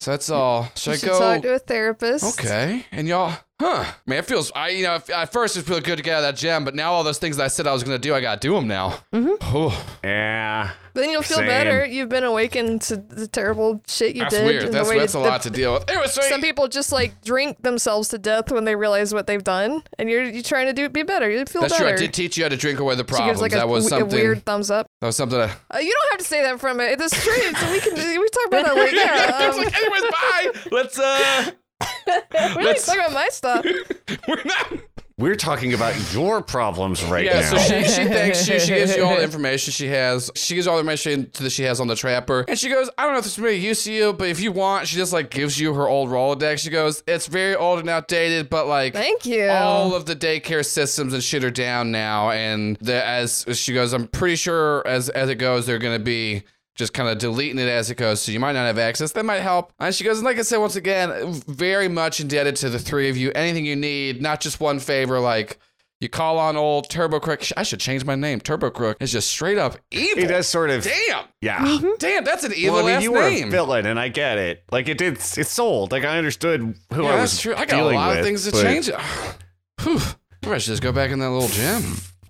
So that's all. Should You I go? talk to a therapist. Okay. And y'all, huh? Man, it feels, I, you know, at first it feels good to get out of that gem, but now all those things that I said I was going to do, I got to do them now. Mm. Oh, Yeah. Then you'll feel Same. better. You've been awakened to the terrible shit you did. that's did. weird. and the That's, way that's a the- lot to deal with. Anyway, so Some people just like drink themselves to death when they realize what they've done, and you're you're trying to do be better. You feel that's better. true. I did teach you how to drink away the she problems. gives like a, that was w- a something. weird thumbs up. That was something. I, Uh, you don't have to say that from it. It's straight. so we can we talk about that later. [laughs] Yeah, um, Anyways, bye. Let's, uh, [laughs] we don't talk about my stuff. [laughs] we're not. We're talking about your problems right Yeah, now. so she, she thinks she, she gives you all the [laughs] information she has. She gives all the information that she has on the trapper. And she goes, I don't know if this is really use to you, but if you want, she just like gives you her old Rolodex. She goes, It's very old and outdated, but like Thank you. all of the daycare systems and shit are down now. And the, as she goes, I'm pretty sure as as it goes, they're gonna be just kind of deleting it as it goes. So you might not have access. That might help. And she goes, and like I said, once again, very much indebted to the three of you. Anything you need, not just one favor, like you call on old Turbo Crook. I should change my name. Turbo Crook is just straight up evil. He does sort of. Damn. Yeah. Mm-hmm. Damn, that's an evil Well, I mean, last you were name. a villain, and I get it. Like it did. It's sold. Like I understood who yeah, I was that's true. I got a lot with, of things to but- change. [sighs] Whew. Maybe I should just go back in that little gym.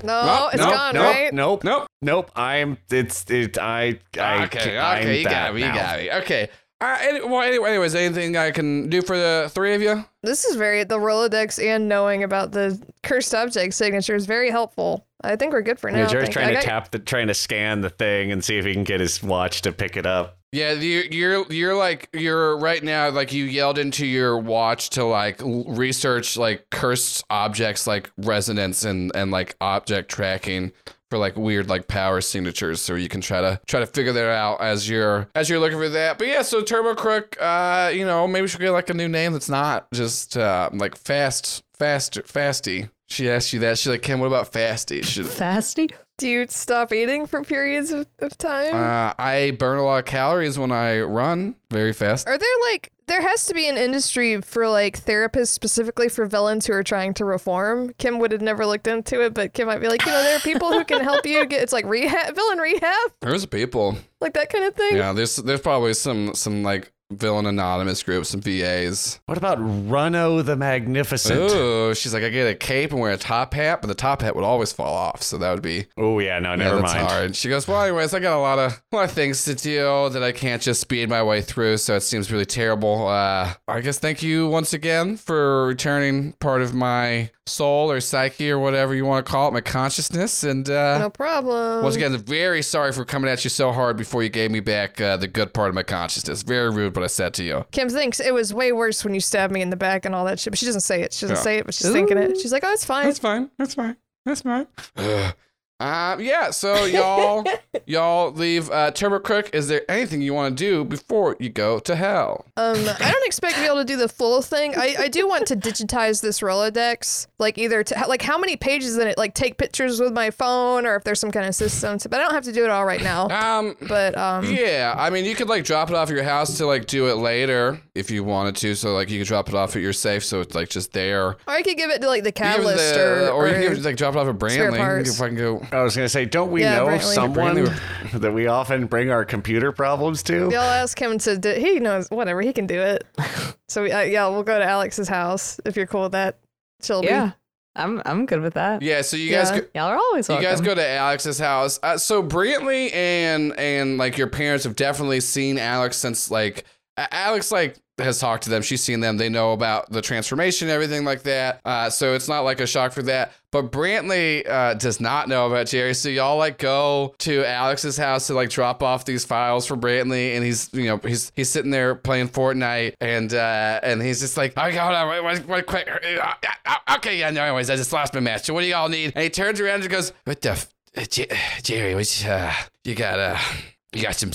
No, Nope, it's nope, gone, Nope. right? Nope. Nope. Nope. I'm. It's. It. I. I okay, I'm okay, you got me, you got me. Okay. Uh, any, well, anyway, anyways, anything I can do for the three of you? This is very the Rolodex and knowing about the cursed object signature is very helpful. I think we're good for now. Yeah, Jerry's trying I to got- tap the, trying to scan the thing and see if he can get his watch to pick it up. Yeah, you, you're you're like you're right now like you yelled into your watch to like research like cursed objects like resonance and and like object tracking for like weird like power signatures. So you can try to try to figure that out as you're as you're looking for that. But yeah so turbo crook uh you know maybe she'll get like a new name that's not just uh like fast fast fasty. She asked you that. She's like kim what about fasty? Should Fasty? Do you stop eating for periods of, of time? uh, I burn a lot of calories when I run very fast. Are there like there has to be an industry for like therapists specifically for villains who are trying to reform? Kim would have never looked into it, but Kim might be like, you know, there are people who can help you get it's like rehab villain rehab, There's people. like that kind of thing. Yeah, there's there's probably some some like villain anonymous groups, some VAs. What about Runo the Magnificent? Ooh, she's like, I get a cape and wear a top hat, but the top hat would always fall off, so that would be Oh yeah, no, yeah, never that's mind. hard. She goes, well, anyways, I got a lot of a lot of things to do that I can't just speed my way through, so it seems really terrible. Uh, I guess thank you once again for returning part of my soul or psyche or whatever you want to call it, my consciousness, and uh, No problem. Once again, very sorry for coming at you so hard before you gave me back uh, the good part of my consciousness. Very rude, what I said to you. Kim thinks it was way worse when you stabbed me in the back and all that shit, but she doesn't say it. She doesn't Yeah. say it, but she's thinking it. She's like, oh, it's fine. It's fine. That's fine. That's fine. Um, yeah, so y'all, [laughs] y'all leave. Uh, Turbo Crook, is there anything you want to do before you go to hell? Um, I don't expect to be able to do the full thing. I, I do want to digitize this Rolodex, like either to like how many pages in it, like take pictures with my phone, or if there's some kind of system. To, but I don't have to do it all right now. Um, But um, yeah, I mean, you could like drop it off at your house to like do it later if you wanted to. So like you could drop it off at your safe, so it's like just there. or I could give it to like the You catalyst the- or, or you or give it, like drop it off at Brantley. You can fucking go. I was gonna say, don't we Yeah, know Brantley. someone Brantley. that we often bring our computer problems to? Y'all ask him to do. He knows whatever he can do it. [laughs] So we, uh, yeah, we'll go to Alex's house if you're cool with that. Shelby. Yeah, I'm I'm good with that. Yeah, so you Yeah. guys. Go, Y'all are always You welcome. guys go to Alex's house. Uh, so Brantley and and like your parents have definitely seen Alex since like A- Alex like has talked to them. She's seen them. They know about the transformation, everything like that. Uh, so it's not like a shock for that. But Brantley uh, does not know about Jerry. So y'all like go to Alex's house to like drop off these files for Brantley, and he's you know he's he's sitting there playing Fortnite, and uh, and he's just like, okay, hold on, wait, wait, quick. Uh, uh, Okay, yeah, no, anyways, I just lost my match. So what do y'all need? And he turns around and goes, what the, f- uh, Jerry, what, uh, you got, uh, you got some,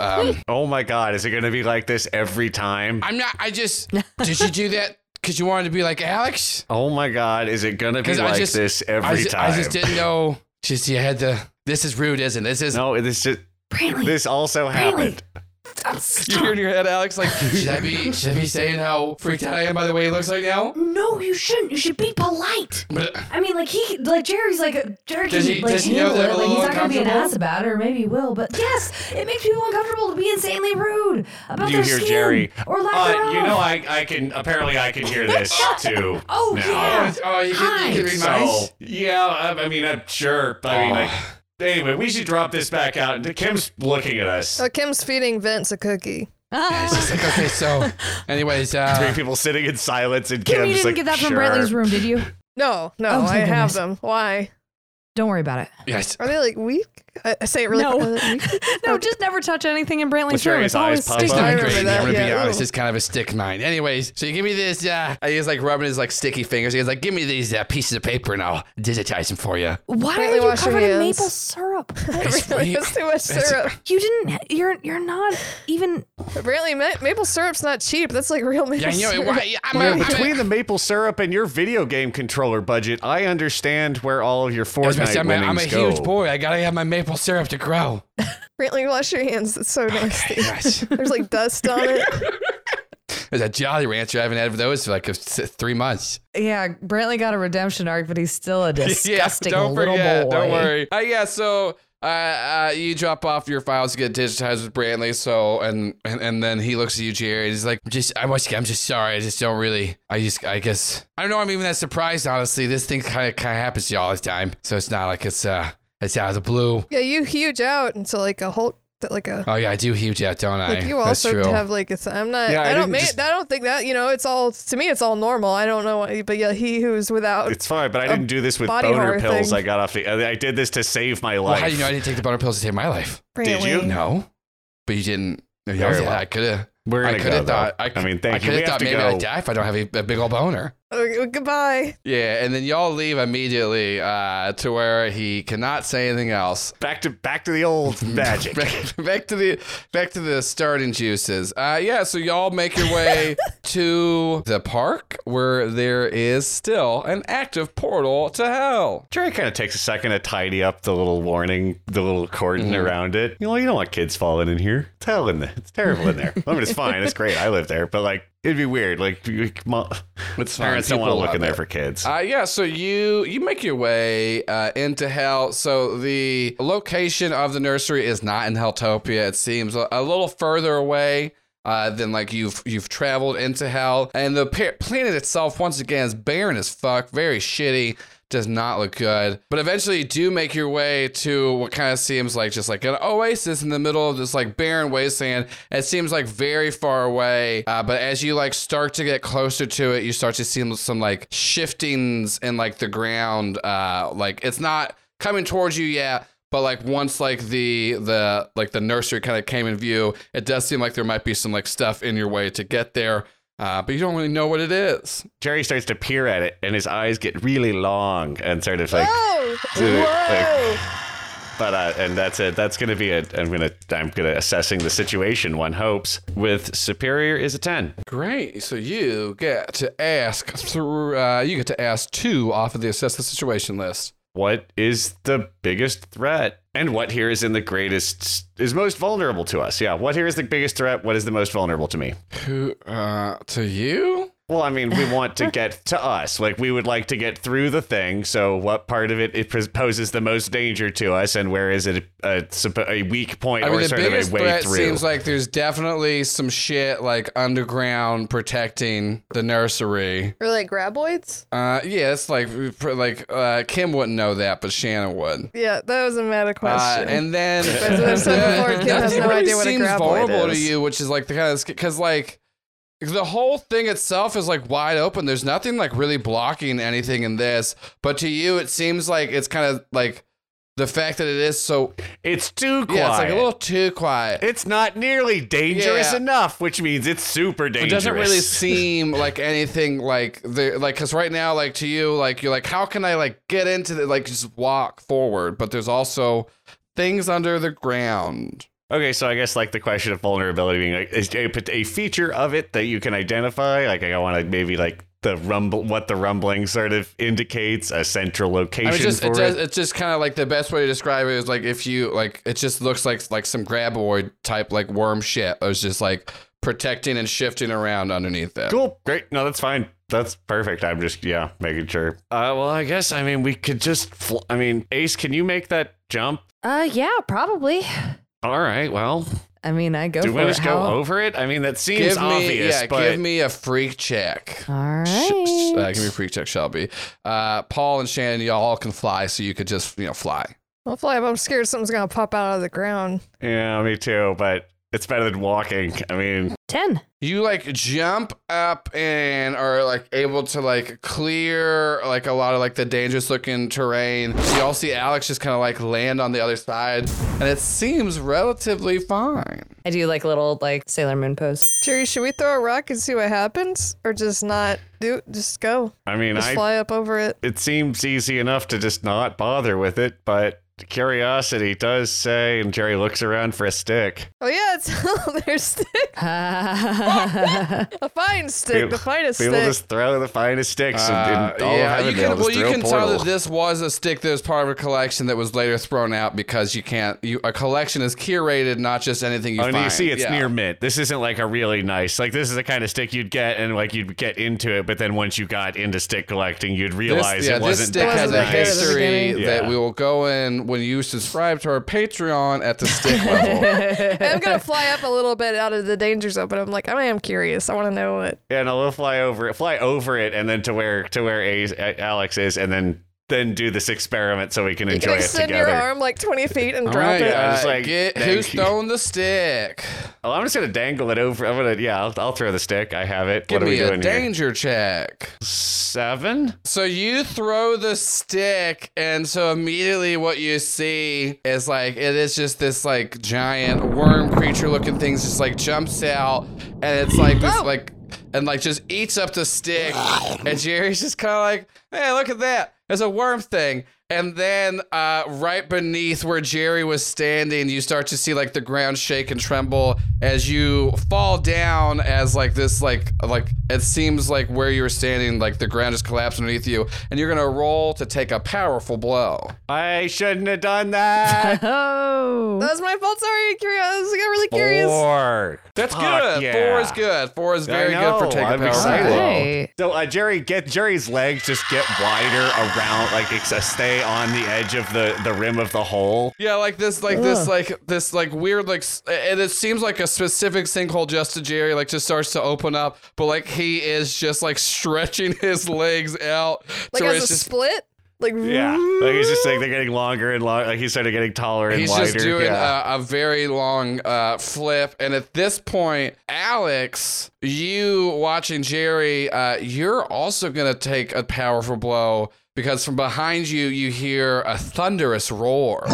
um, [laughs] Oh my god, is it gonna be like this every time? I'm not, I just, did you do that because you wanted to be like Alex? Oh my god, is it gonna be I like just- this I every just, time? I just didn't know, just you had to, this is rude, isn't it? This is, No, this just Brantley, this also happened. you [laughs] hear in your head, Alex, like, [laughs] should I be, should I be saying how freaked out I am by the way he looks like now? No, you shouldn't. You should be polite. But, I mean, like he, like Jerry's like Jerry Does he- like does he know handle they're it. a Like he's little not gonna be an uncomfortable? ass about it, or maybe he will. But yes, it makes people uncomfortable to be insanely rude about You their hear skin Jerry. or lack Uh, thereof. you know, I, I can apparently I can hear this [laughs] too. Oh, now. yeah. oh, you can, you can read minds? So yeah, I, I mean, I'm sure. I mean, like, anyway, we should drop this back out. Kim's looking at us. Oh, Kim's feeding Vince a cookie. Yeah, it's just like, okay, so, [laughs] anyways, Three uh, people sitting in silence, and Kim, Kim's you didn't like, get that from sure. Brantley's room, did you? No, no, Oh, I thank have goodness. them. Why? Don't worry about it. yes. Are they like weak? I, I say it really. No. are? [laughs] No, [laughs] just never touch anything in Brantley's With room. It's always eyes pop It's up. not I remember that. I'm gonna be yeah. honest. It's kind of a stick mine. Anyways, so you give me this. Uh, he's like rubbing his like sticky fingers. He's like, give me these uh, pieces of paper and I'll digitize them for you. Why Brantley, are you wash your covered in hands. maple syrup? [laughs] really, that's too much syrup. you didn't. You're you're not even. Apparently, ma- maple syrup's not cheap. That's like real maple Yeah, you know, syrup. why, I'm, Well, I'm, between the maple syrup and your video game controller budget, I understand where all of your I was Fortnite say, I'm, a, winnings I'm a go. huge boy. I gotta have my maple syrup to grow. Brantley, wash your hands. It's so nasty. Nice. [laughs] There's like dust on it. [laughs] There's a Jolly Rancher. I haven't had those for like a, three months. Yeah, Brantley got a redemption arc, but he's still a disgusting [laughs] yeah, don't little forget. boy. Don't worry. Uh, yeah, so uh, uh, you drop off your files to get digitized with Brantley. So and, and and then he looks at you, Jerry. And he's like, just I was, I'm just sorry. I just don't really. I just I guess I don't know. I'm even that surprised. Honestly, this thing kind of kind of happens to you all the time. So it's not like it's uh it's out of the blue. Yeah, you huge out into like a Hulk, like a. Oh yeah, I do huge out, don't I? Like you That's also true. have like a th- I'm not Yeah, I I, don't didn't ma- just- I don't think that you know it's all to me it's all normal I don't know what, but yeah he who's without It's fine, but I didn't do this with boner pills. thing. I got off the. I I did this to save my well, life. how do you know I didn't take the boner pills to save my life? Did you? No, but you didn't. No, Very yeah. I could have. We're I gonna could have thought. I, I mean, thank you. I you. could We have have thought maybe go. I'd die if I don't have a, a big old boner. Okay, goodbye Yeah, and then y'all leave immediately uh, to where he cannot say anything else. Back to back to the old [laughs] magic. Back, back to the back to the starting juices. Uh, yeah, so y'all make your way [laughs] to the park where there is still an active portal to hell. Jerry kind of takes a second to tidy up the little warning, the little cordon Mm-hmm. around it. You know, you don't want kids falling in here. It's hell in there. It's terrible in there. I mean, it's fine. It's great. I live there, but like, it'd be weird. Like, you- mo- It's parents don't want to look in there it. for kids. Uh, yeah, so you you make your way uh, into hell. So the location of the nursery is not in Helltopia. It seems a, a little further away. Uh, than like you've you've traveled into hell, and the planet itself once again is barren as fuck, very shitty, does not look good. But eventually, you do make your way to what kind of seems like just like an oasis in the middle of this like barren wasteland. It seems like very far away, uh, but as you like start to get closer to it, you start to see some like shiftings in like the ground. Uh, like it's not coming towards you yet. But like once like the the like the nursery kind of came in view, it does seem like there might be some like stuff in your way to get there. uh, but you don't really know what it is. Jerry starts to peer at it, and his eyes get really long and sort of like. Oh, sort of, like- whoa! but uh, and that's it. That's gonna be it. I'm gonna I'm gonna assessing the situation. One hopes with superior is a ten. Great. So you get to ask through. Uh, you get to ask two off of the assess the situation list. What is the biggest threat? And what here is in the greatest is most vulnerable to us? Yeah. What here is the biggest threat? What is the most vulnerable to me? Who? Uh, to you? Well, I mean, we want to get to us. Like, we would like to get through the thing. So, what part of it it poses the most danger to us, and where is it a, suppo- a weak point I or mean, the sort of a biggest way threat through? seems like there's definitely some shit like underground protecting the nursery. Or like graboids? Uh, yeah, it's like like uh, Kim wouldn't know that, but Shannon would. Yeah, that was a meta Uh, question. and then [laughs] As I said before, Kim has no really idea what a seems graboid vulnerable to is. you, which is like the kind of because like the whole thing itself is like wide open. There's nothing like really blocking anything in this, but to you it seems like it's kind of like the fact that it is so it's too quiet. yeah, it's like a little too quiet. It's not nearly dangerous Yeah. enough, which means it's super dangerous. It dangerous. doesn't really [laughs] seem like anything like the like because right now like to you like you're like how can I like get into the like just walk forward, but there's also things under the ground. Okay, so I guess like the question of vulnerability being like is a, a feature of it that you can identify. Like I want to maybe like the rumble, what the rumbling sort of indicates, a central location I mean, just for it does, it. it's just kind of like the best way to describe it is like if you like it just looks like like some graboid type like worm shit. It was just like protecting and shifting around underneath it. Cool, great. No, that's fine. That's perfect. I'm just yeah, making sure. Uh, well, I guess I mean we could just. Fl- I mean, Ace, can you make that jump? Uh, yeah, probably. All right. Well, I mean, I go do for we it. just go How- over it? I mean, that seems Give me obvious, yeah, but give me a freak check. All Sh- right. Uh, give me a freak check, Shelby. Uh, Paul and Shannon, y'all all can fly, so you could just you know fly. I'll fly, but I'm scared something's gonna pop out of the ground. yeah, me too. But it's better than walking. I mean, Ten. You like jump up and are like able to like clear like a lot of like the dangerous looking terrain. You all see Alex just kind of like land on the other side, and it seems relatively fine. I do like a little like Sailor Moon pose. Jerry, should we throw a rock and see what happens, or just not do? Just go. I mean, Just I fly up over it. it seems easy enough to just not bother with it, but curiosity does say, and Jerry looks around for a stick. Oh yeah, it's [laughs] there's stick, [laughs] a fine stick, People- the finest People stick. People just throw the finest sticks Uh, in, in all yeah, you can. Well, you can tell that this was a stick that was part of a collection that was later thrown out because you can't. You a collection is curated, not just anything you Oh, find. and you see it's Yeah. near mint. This isn't like a really nice, like this is the kind of stick you'd get and like you'd get into it, but then once you got into stick collecting, you'd realize this, yeah, it wasn't this stick that has a Wasn't that good at the history beginning. that we will go in when you subscribe to our Patreon at the stick level. [laughs] I'm gonna fly up a little bit out of the danger zone, but I'm like, I am curious. I want to know what. Yeah, no, we'll fly over it, fly over it, and then to where to where A- Alex is, and then then do this experiment so we can You enjoy can it extend together. your arm like 20 feet and drop right, it. Yeah, just uh, like, get who's you. throwing the stick? Oh, I'm just gonna dangle it over. I'm gonna yeah, I'll, I'll throw the stick. I have it. Give what are me we a doing here? danger check. Seven. So you throw the stick, and so immediately what you see is like it is just this like giant worm creature looking thing just like jumps out, and it's like this like and like just eats up the stick, and Jerry's just kind of like, hey, look at that, there's a worm thing. And then, uh, right beneath where Jerry was standing, you start to see like the ground shake and tremble as you fall down. As like this, like like it seems like where you were standing, like the ground just collapsed underneath you, and you're gonna roll to take a powerful blow. I shouldn't have done that. [laughs] oh. That was my fault. Sorry, curious. I got really curious. Four. That's Fuck good. yeah. Four is good. Four is very good for taking I'm a powerful excited. blow. So uh, Jerry get Jerry's legs just get wider around, like it's a stay on the edge of the the rim of the hole. Yeah, like this, like this, like this, like weird, like, s- and it seems like a specific sinkhole just to Jerry, like just starts to open up, but like he is just like stretching [laughs] his legs out. Like to where as a it's just, split. Like Yeah, like he's just like they're getting [laughs] longer and longer. Like he started getting taller and wider. he's wider. just doing yeah. a, a very long uh, flip, and at this point, Alex, you watching Jerry, uh, you're also gonna take a powerful blow. Because from behind you, you hear a thunderous roar. Uh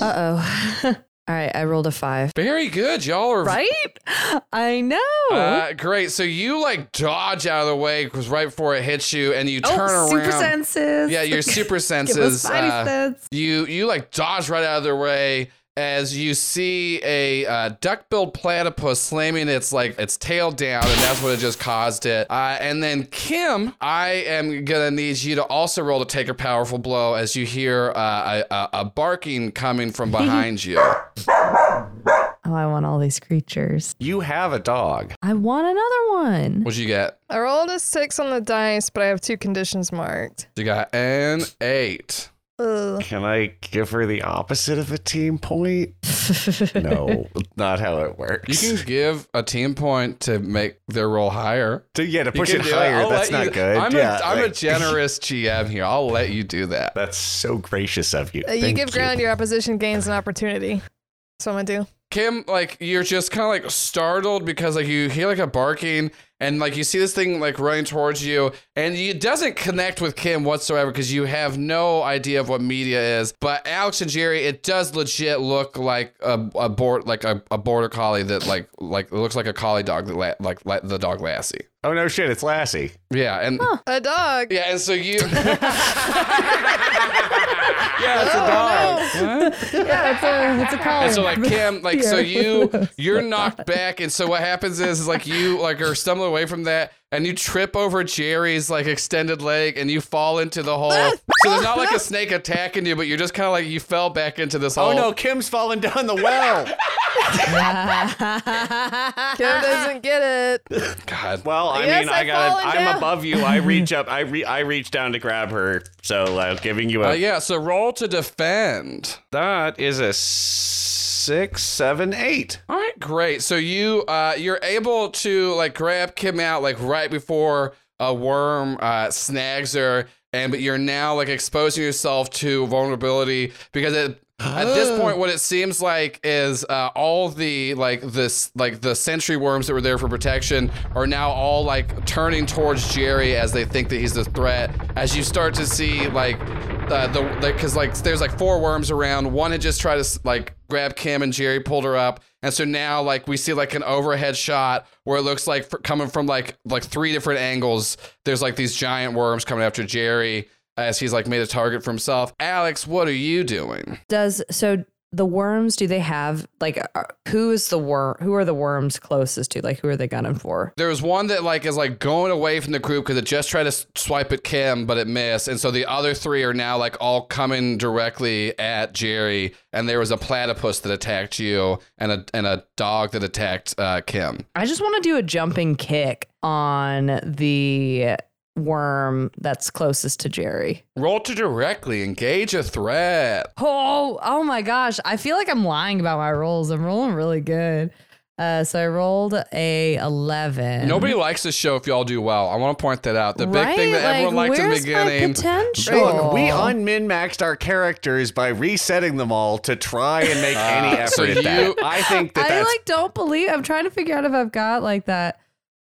oh. [laughs] All right, I rolled a five. Very good. Y'all are Right? [gasps] I know. Uh, great. So you like dodge out of the way because right before it hits you, and you turn oh, around. super senses. Yeah, your [laughs] super senses. Give us uh, sense. you you like dodge right out of their way as you see a uh, duck-billed platypus slamming its like its tail down, and that's what it just caused it. Uh, and then Kim, I am gonna need you to also roll to take a powerful blow as you hear uh, a, a, a barking coming from [laughs] behind you. Oh, I want all these creatures. You have a dog. I want another one. What'd you get? I rolled a six on the dice, but I have two conditions marked. You got an eight. Ugh. Can I give her the opposite of a team point? [laughs] No, not how it works. You can give a team point to make their roll higher. to, yeah, to push it higher. I'll That's not you- good. I'm, yeah, a, I'm a [laughs] generous GM here. I'll let you do that. That's so gracious of you. Uh, you Thank give ground, your opposition gains an opportunity. That's what I'm gonna do. Kim, like you're just kind of like startled because like you hear like a barking and like you see this thing like running towards you and it doesn't connect with Kim whatsoever because you have no idea of what media is. But Alex and Jerry, it does legit look like a, a board like a, a border collie that like like looks like a collie dog that la- like, like the dog Lassie. Oh no, shit! It's Lassie. Yeah, and A dog. yeah, and so you. [laughs] Yeah, it's a oh, dog. yeah, it's a it's a collar. And so like Kim, like so you you're [laughs] knocked back, and so what happens is, is like you like are stumbling away from that, and you trip over Jerry's like extended leg, and you fall into the hole. [laughs] so there's not like a snake attacking you, but you're just kind of like you fell back into this hole. Oh no, Kim's falling down the well. [laughs] Kim doesn't get it. God. Well, I Yes, mean, I I've got. fallen I'm down. above you. I reach up. I re- I reach down to grab her. So, uh, giving you a. Uh, yeah. So roll to defend. That is a six, seven, eight. All right, great. So you uh you're able to like grab Kim out like right before a worm uh snags her and but you're now like exposing yourself to vulnerability because it at this point what it seems like is uh all the like this like the sentry worms that were there for protection are now all like turning towards Jerry as they think that he's the threat as you start to see like uh, the because like there's like four worms around. One had just tried to like grab Kim and Jerry pulled her up, and so now like we see like an overhead shot where it looks like fr- coming from like like three different angles. There's like these giant worms coming after Jerry as he's like made a target for himself. Alex, what are you doing? Does so the worms? Do they have like uh, who is the worm? Who are the worms closest to? Like who are they gunning for? There was one that like is like going away from the group because it just tried to swipe at Kim, but it missed, and so the other three are now like all coming directly at Jerry. And there was a platypus that attacked you, and a and a dog that attacked uh, Kim. I just want to do a jumping kick on the worm that's closest to Jerry. Roll to directly engage a threat. Oh, oh my gosh. I feel like I'm lying about my rolls. I'm rolling really good. Uh, so I rolled a 11. Nobody likes this show if y'all do well. I want to point that out. The big thing that like, everyone likes in the beginning. My potential. Look, we unmin maxed our characters by resetting them all to try and make [laughs] any effort so at you- that. I think that I that's like don't believe. I'm trying to figure out if I've got like that.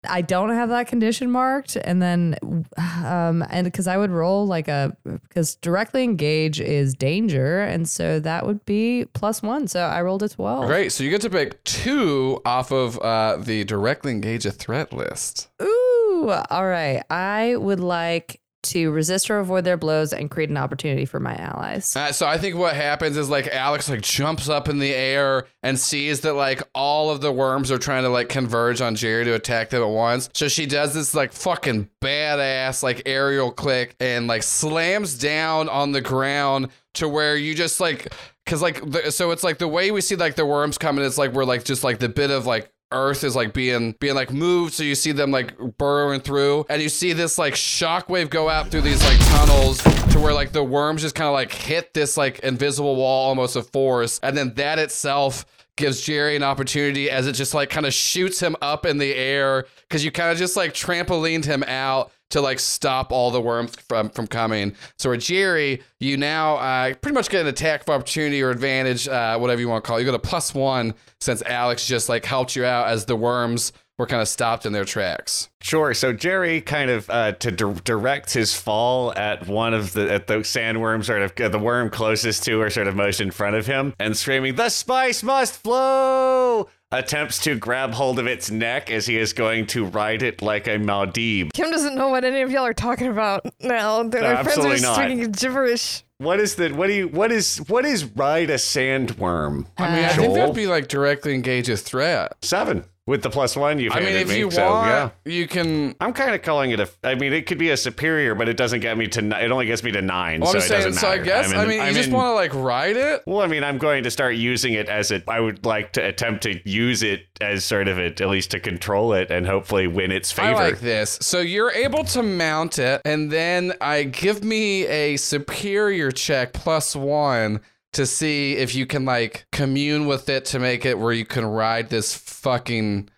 I don't have that condition marked, and then, um, and because I would roll like a because directly engage is danger, and so that would be plus one. So I rolled a twelve. Great. So you get to pick two off of uh, the directly engage a threat list. Ooh, all right. I would like to resist or avoid their blows and create an opportunity for my allies. Uh, so I think what happens is like Alex like jumps up in the air and sees that like all of the worms are trying to like converge on Jerry to attack them at once. So she does this like fucking badass like aerial click and like slams down on the ground to where you just like because like the, so it's like the way we see like the worms coming it's like we're like just like the bit of like earth is like being being like moved so you see them like burrowing through and you see this like shockwave go out through these like tunnels to where like the worms just kind of like hit this like invisible wall almost of force and then that itself gives Jerry an opportunity as it just like kind of shoots him up in the air because you kind of just like trampolined him out to like stop all the worms from from coming. So with Jerry, you now uh, pretty much get an attack of opportunity or advantage, uh, whatever you want to call it. You got a plus one since Alex just like helped you out as the worms were kind of stopped in their tracks. Sure. So Jerry kind of uh, to di- direct his fall at one of the at the sandworm sort of uh, the worm closest to or sort of most in front of him and screaming, "The spice must flow!" Attempts to grab hold of its neck as he is going to ride it like a Muad'Dib. Kim doesn't know what any of y'all are talking about now. Their No, friends are not. speaking gibberish. What is the what do you what is what is ride a sandworm? I mean, I think that'd be like directly engage a threat. Seven with the plus one you've I mean, handed if me, you so, want, yeah. you can. I'm kind of calling it a. I mean, it could be a superior, but it doesn't get me to. ni- It only gets me to nine, Well, so I'm it saying, doesn't so I matter. guess. I'm I mean, you I'm just in- want to like ride it. Well, I mean, I'm going to start using it as it. I would like to attempt to use it as sort of it, at least to control it and hopefully win its favor. I like this. So you're able to mount it, and then I give me a superior check plus one to see if you can like commune with it to make it where you can ride this fucking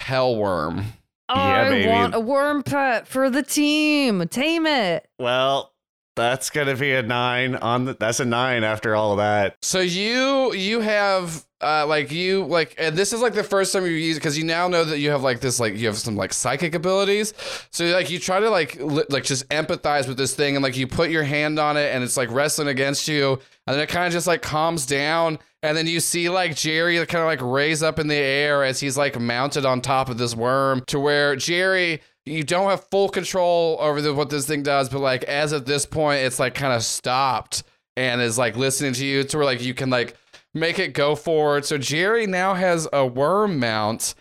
hell worm. I baby. want a worm pet for the team. Tame it. well, that's gonna be a nine on the. That's a nine after all of that. So you you have uh like you like and this is like the first time you use it because you now know that you have like this like you have some like psychic abilities. So like you try to like li- like just empathize with this thing and like you put your hand on it and it's like wrestling against you and then it kind of just like calms down and then you see like Jerry kind of like raise up in the air as he's like mounted on top of this worm to where Jerry you don't have full control over the, what this thing does but like as of this point it's like kind of stopped and is like listening to you to where like you can like make it go forward. So Jerry now has a worm mount,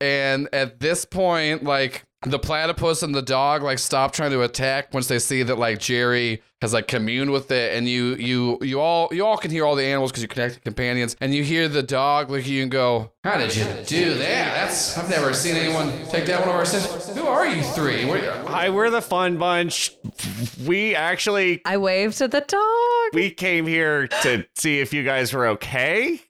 and at this point, like the platypus and the dog like stop trying to attack once they see that like Jerry has like communed with it, and you you you all you all can hear all the animals because you connect to companions, and you hear the dog look at you and go, "How did you do that? That's I've never seen anyone take down one of our sisters. Who are you three? Where, Hi, we're the fun bunch. We actually I waved to the dog. we came here to see if you guys were okay.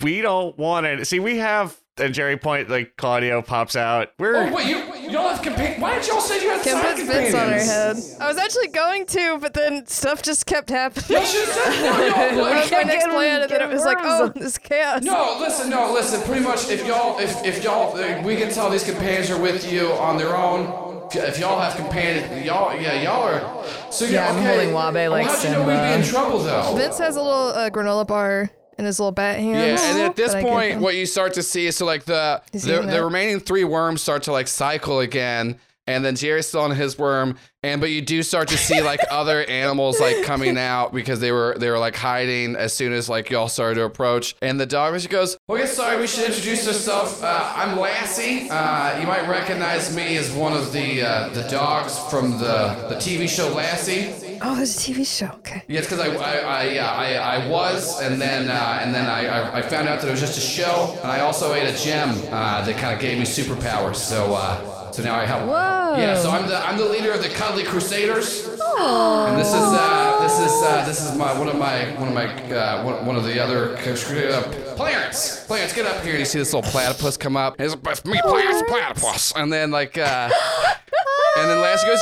We don't want it see. We have. And Jerry Point, like Claudio pops out. We're oh wait, you you don't have companions? Why did y'all say you had Kim side bits on her companions? head. I was actually going to, but then stuff just kept happening. Y'all should have said no, y'all, [laughs] That like, was my next getting- plan, and then it was like, oh, this chaos. No, listen, no, listen. Pretty much, if y'all, if if y'all, uh, we can tell these companions are with you on their own. If y- If y'all have companions, y'all, yeah, y'all are. So Yeah, I'm okay. holding Wabe like how'd you know we'd be in trouble though? Vince has a little uh, granola bar in his little bat hand. Yeah, and at this that I give point, what you start to see is so like the the, the remaining three worms start to like cycle again, and then Jerry's still on his worm, and but you do start to see like [laughs] other animals like coming out because they were they were like hiding as soon as like y'all started to approach, and the dog just goes, "Well, "Okay, sorry, we should introduce ourselves. Uh, I'm Lassie. Uh, you might recognize me as one of the uh, the dogs from the the TV show Lassie." Oh, there's a TV show. Okay. Yes, because I, I, I, yeah, I, I was, and then, uh, and then I, I, I found out that it was just a show, and I also ate a gem uh, that kind of gave me superpowers. So, uh, so now I have. Whoa. Yeah, so I'm the, I'm the leader of the Cuddly Crusaders, Oh. and this is, uh, this is, uh, this is my, one of my, one of my, uh, one, one of the other, uh, Clarence. Clarence, get up here. And you see this little platypus come up. It's, it's me, Clarence Platypus, and then like, uh, and then Lassie goes.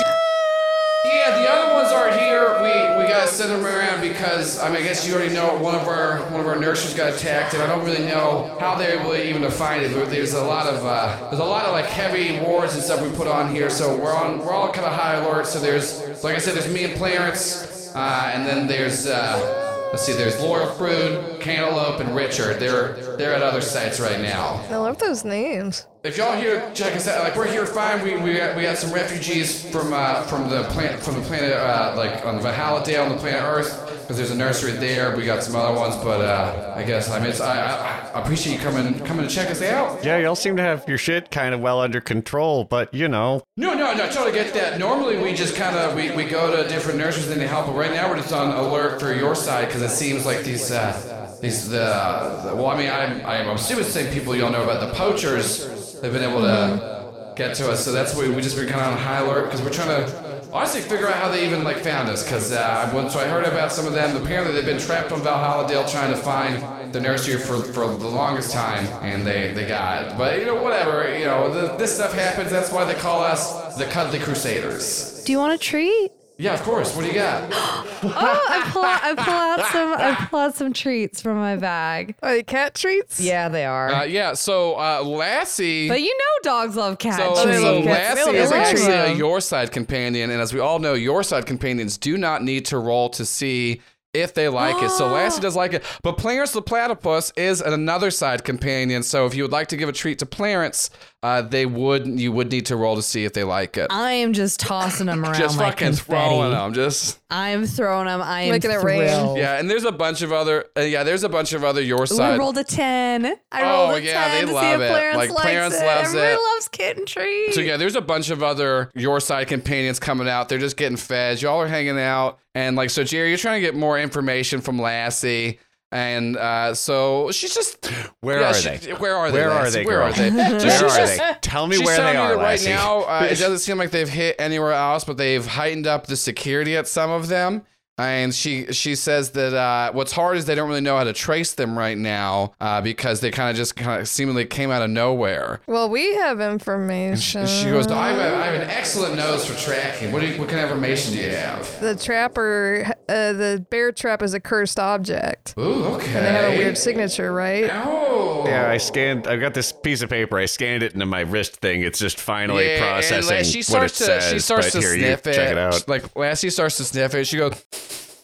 Yeah, the other ones aren't here. We we gotta send them around because I mean I guess you already know one of our one of our nurses got attacked, and I don't really know how they were even to find it. But there's a lot of uh, there's a lot of like heavy wards and stuff we put on here, so we're on we're all kind of high alert. So there's like I said, there's me and Clarence, uh, and then there's. Uh, Let's see. There's Laura Frood, Cantaloupe, and Richard. They're they're at other sites right now. I love those names. If y'all here, check us out. Like we're here fine. We we got, we got some refugees from uh, from the planet from the planet uh, like on the Valhalla Dale on the planet Earth because there's a nursery there. We got some other ones, but uh, I guess I mean it's, I, I I appreciate you coming coming to check us out. yeah, y'all seem to have your shit kind of well under control, but you know, No, no, no. Totally get that. Normally we just kind of we, we go to different nurseries and they help, but right now we're just on alert for your side because it seems like these uh, these the, the well I mean I'm I'm assuming the same people y'all know about the poachers. They've been able to get to us, so that's why we just been kind of on high alert because we're trying to honestly figure out how they even like found us. Because uh, once I heard about some of them, apparently they've been trapped on Valhalla Dale trying to find the nursery for, for the longest time, and they they got. But you know whatever, you know the, this stuff happens. That's why they call us the Cuddly Crusaders. Do you want a treat? Yeah, of course. What do you got? [laughs] Oh, I pull out, I pull out some I pull out some treats from my bag. Are they cat treats? Yeah, they are. Uh, yeah, so uh, Lassie. but you know dogs love cat So, treats. so Treats. Lassie is actually a your side companion, and as we all know, your side companions do not need to roll to see if they like it. So [gasps] Lassie does like it, but Clarence the platypus is another side companion. So if you would like to give a treat to Clarence, uh, they would you would need to roll to see if they like it. I am just tossing them [laughs] around just like fucking confetti. throwing them, just I am throwing them. I am Making it rain. thrilled. yeah. And there's a bunch of other uh, yeah. There's a bunch of other your Ooh, I side. rolled a ten. I Oh, rolled a yeah, ten they to love see if it. Clarence Like, likes Clarence it. loves Everybody it. loves kitten treats. So yeah, there's a bunch of other your side companions coming out. They're just getting fed. Y'all are hanging out, and like so, Jerry, you're trying to get more information from Lassie, and uh, so she's just Where yeah, are she- they? Where are they? Where are they, Where are they? [laughs] Where are just- they? Tell me where they are, right Lassie. now, uh, it [laughs] doesn't seem like they've hit anywhere else, but they've heightened up the security at some of them. And she she says that uh, what's hard is they don't really know how to trace them right now uh, because they kind of just kind of seemingly came out of nowhere. Well, we have information. she goes, I have, I have an excellent nose for tracking. What, do you, what kind of information do you have? the trapper, uh, the bear trap is a cursed object. Ooh, okay. And they have a weird signature, right? Oh. Yeah, I scanned. I've got this piece of paper. I scanned it into my wrist thing. It's just finally Yeah, and, processing like, she what it starts to says. she starts but to here, sniff you it. check it out. Like Lassie starts to sniff it. She goes,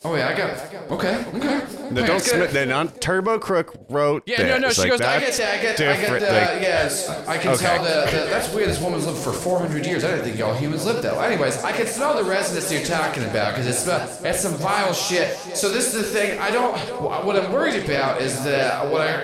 "Oh yeah, I got. Okay, okay. No, Okay, don't smi- then on Turbo Crook wrote. Yeah, no, no. She Like, goes, I get that. I get, I get the, Like, yes. I can Okay. tell that, that. That's weird. This woman's lived for 400 years. I didn't think y'all humans lived that. long. Anyways, I can smell the resonance you're talking about because it's uh, it's some vile shit. So this is the thing. I don't. What I'm worried about is that what I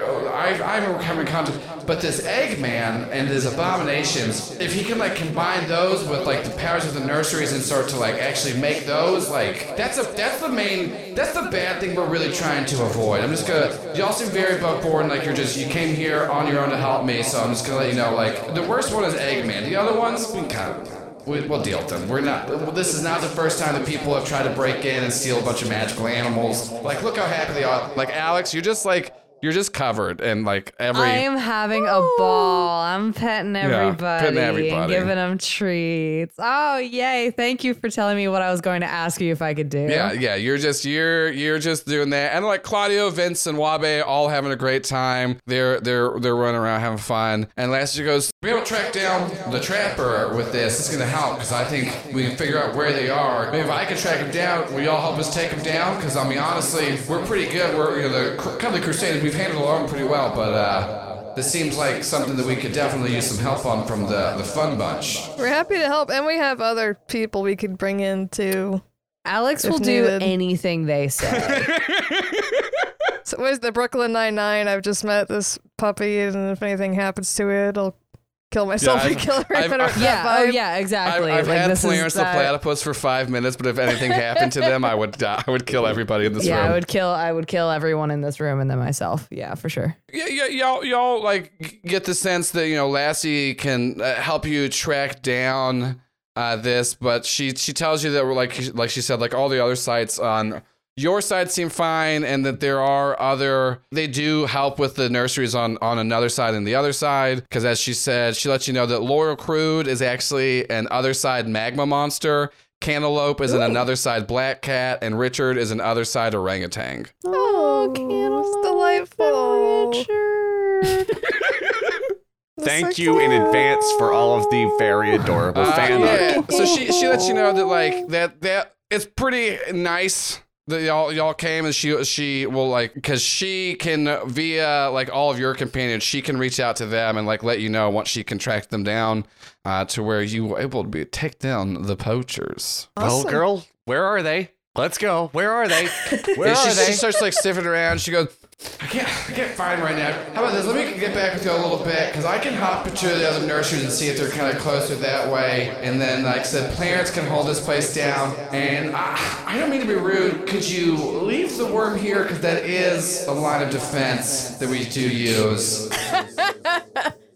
I I'm coming in contact. But this Eggman and his abominations, if he can like combine those with like the powers of the nurseries and start to like actually make those, like that's a that's the main that's the bad thing we're really trying to avoid. I'm just gonna y'all seem very above board like you're just you came here on your own to help me, so I'm just gonna let you know like the worst one is Eggman. The other ones we kinda we, we'll deal with them. We're not. This is not the first time that people have tried to break in and steal a bunch of magical animals. Like, look how happy they are. Like Alex, you're just like you're just covered and like every. I am having a ball. I'm petting everybody, petting and everybody. giving them treats. Oh, yay. Thank you for telling me what I was going to ask you if I could do. Yeah, yeah, you're just you're you're just doing that, and like Claudio, Vince, and Wabe all having a great time. They're they're they're running around having fun. And Lassie goes, "We to track down the trapper with this. It's gonna help because I think we can figure out where they are. Maybe if I can track him down, will y'all help us take him down? Because I mean, honestly, we're pretty good. We're you know the kind of the Crusaders. We've handled along pretty well, but uh, this seems like something that we could definitely use some help on from the the fun bunch. We're happy to help, and we have other people we could bring in too. Alex If will do anything they say. [laughs] So, where's the Brooklyn Nine Nine? I've just met this puppy, and if anything happens to it, I'll kill myself Yeah, and kill her. I've- Better- yeah. that Oh, vibe. yeah. I've, Exactly. I've like, had this is Clarence the that- platypus for five minutes, but if anything happened to them, I would die. I would kill everybody in this Yeah, room. I would kill. I would kill everyone in this room and then myself. Yeah, for sure. Yeah, yeah, y'all, y'all like get the sense that you know Lassie can uh, help you track down uh, this, but she she tells you that we're like like she said, like all the other sites on your side seem fine, and that there are other they do help with the nurseries on on another side and the other side, because as she said, she lets you know that Laurel Crude is actually an other side magma monster. Cantaloupe is an another side black cat, and Richard is an other side orangutan. Oh, it's delightful. richard [laughs] Thank you in advance for all of the very adorable Uh, fan art. So she she lets you know that like that that it's pretty nice that y'all y'all came and she she will like because she can via like all of your companions she can reach out to them and like let you know once she can track them down uh, to where you were able to be take down the poachers. Oh, girl, where are they? Let's go. Where are they? [laughs] Where are she, they? she starts like sniffing around. She goes, I can't, I can't find right now. How about this? Let me get back with you a little bit because I can hop into the other nurseries and see if they're kind of closer that way. And then, like I said, Clarence can hold this place down. And I, I don't mean to be rude. Could you leave the worm here? Because that is a line of defense that we do use.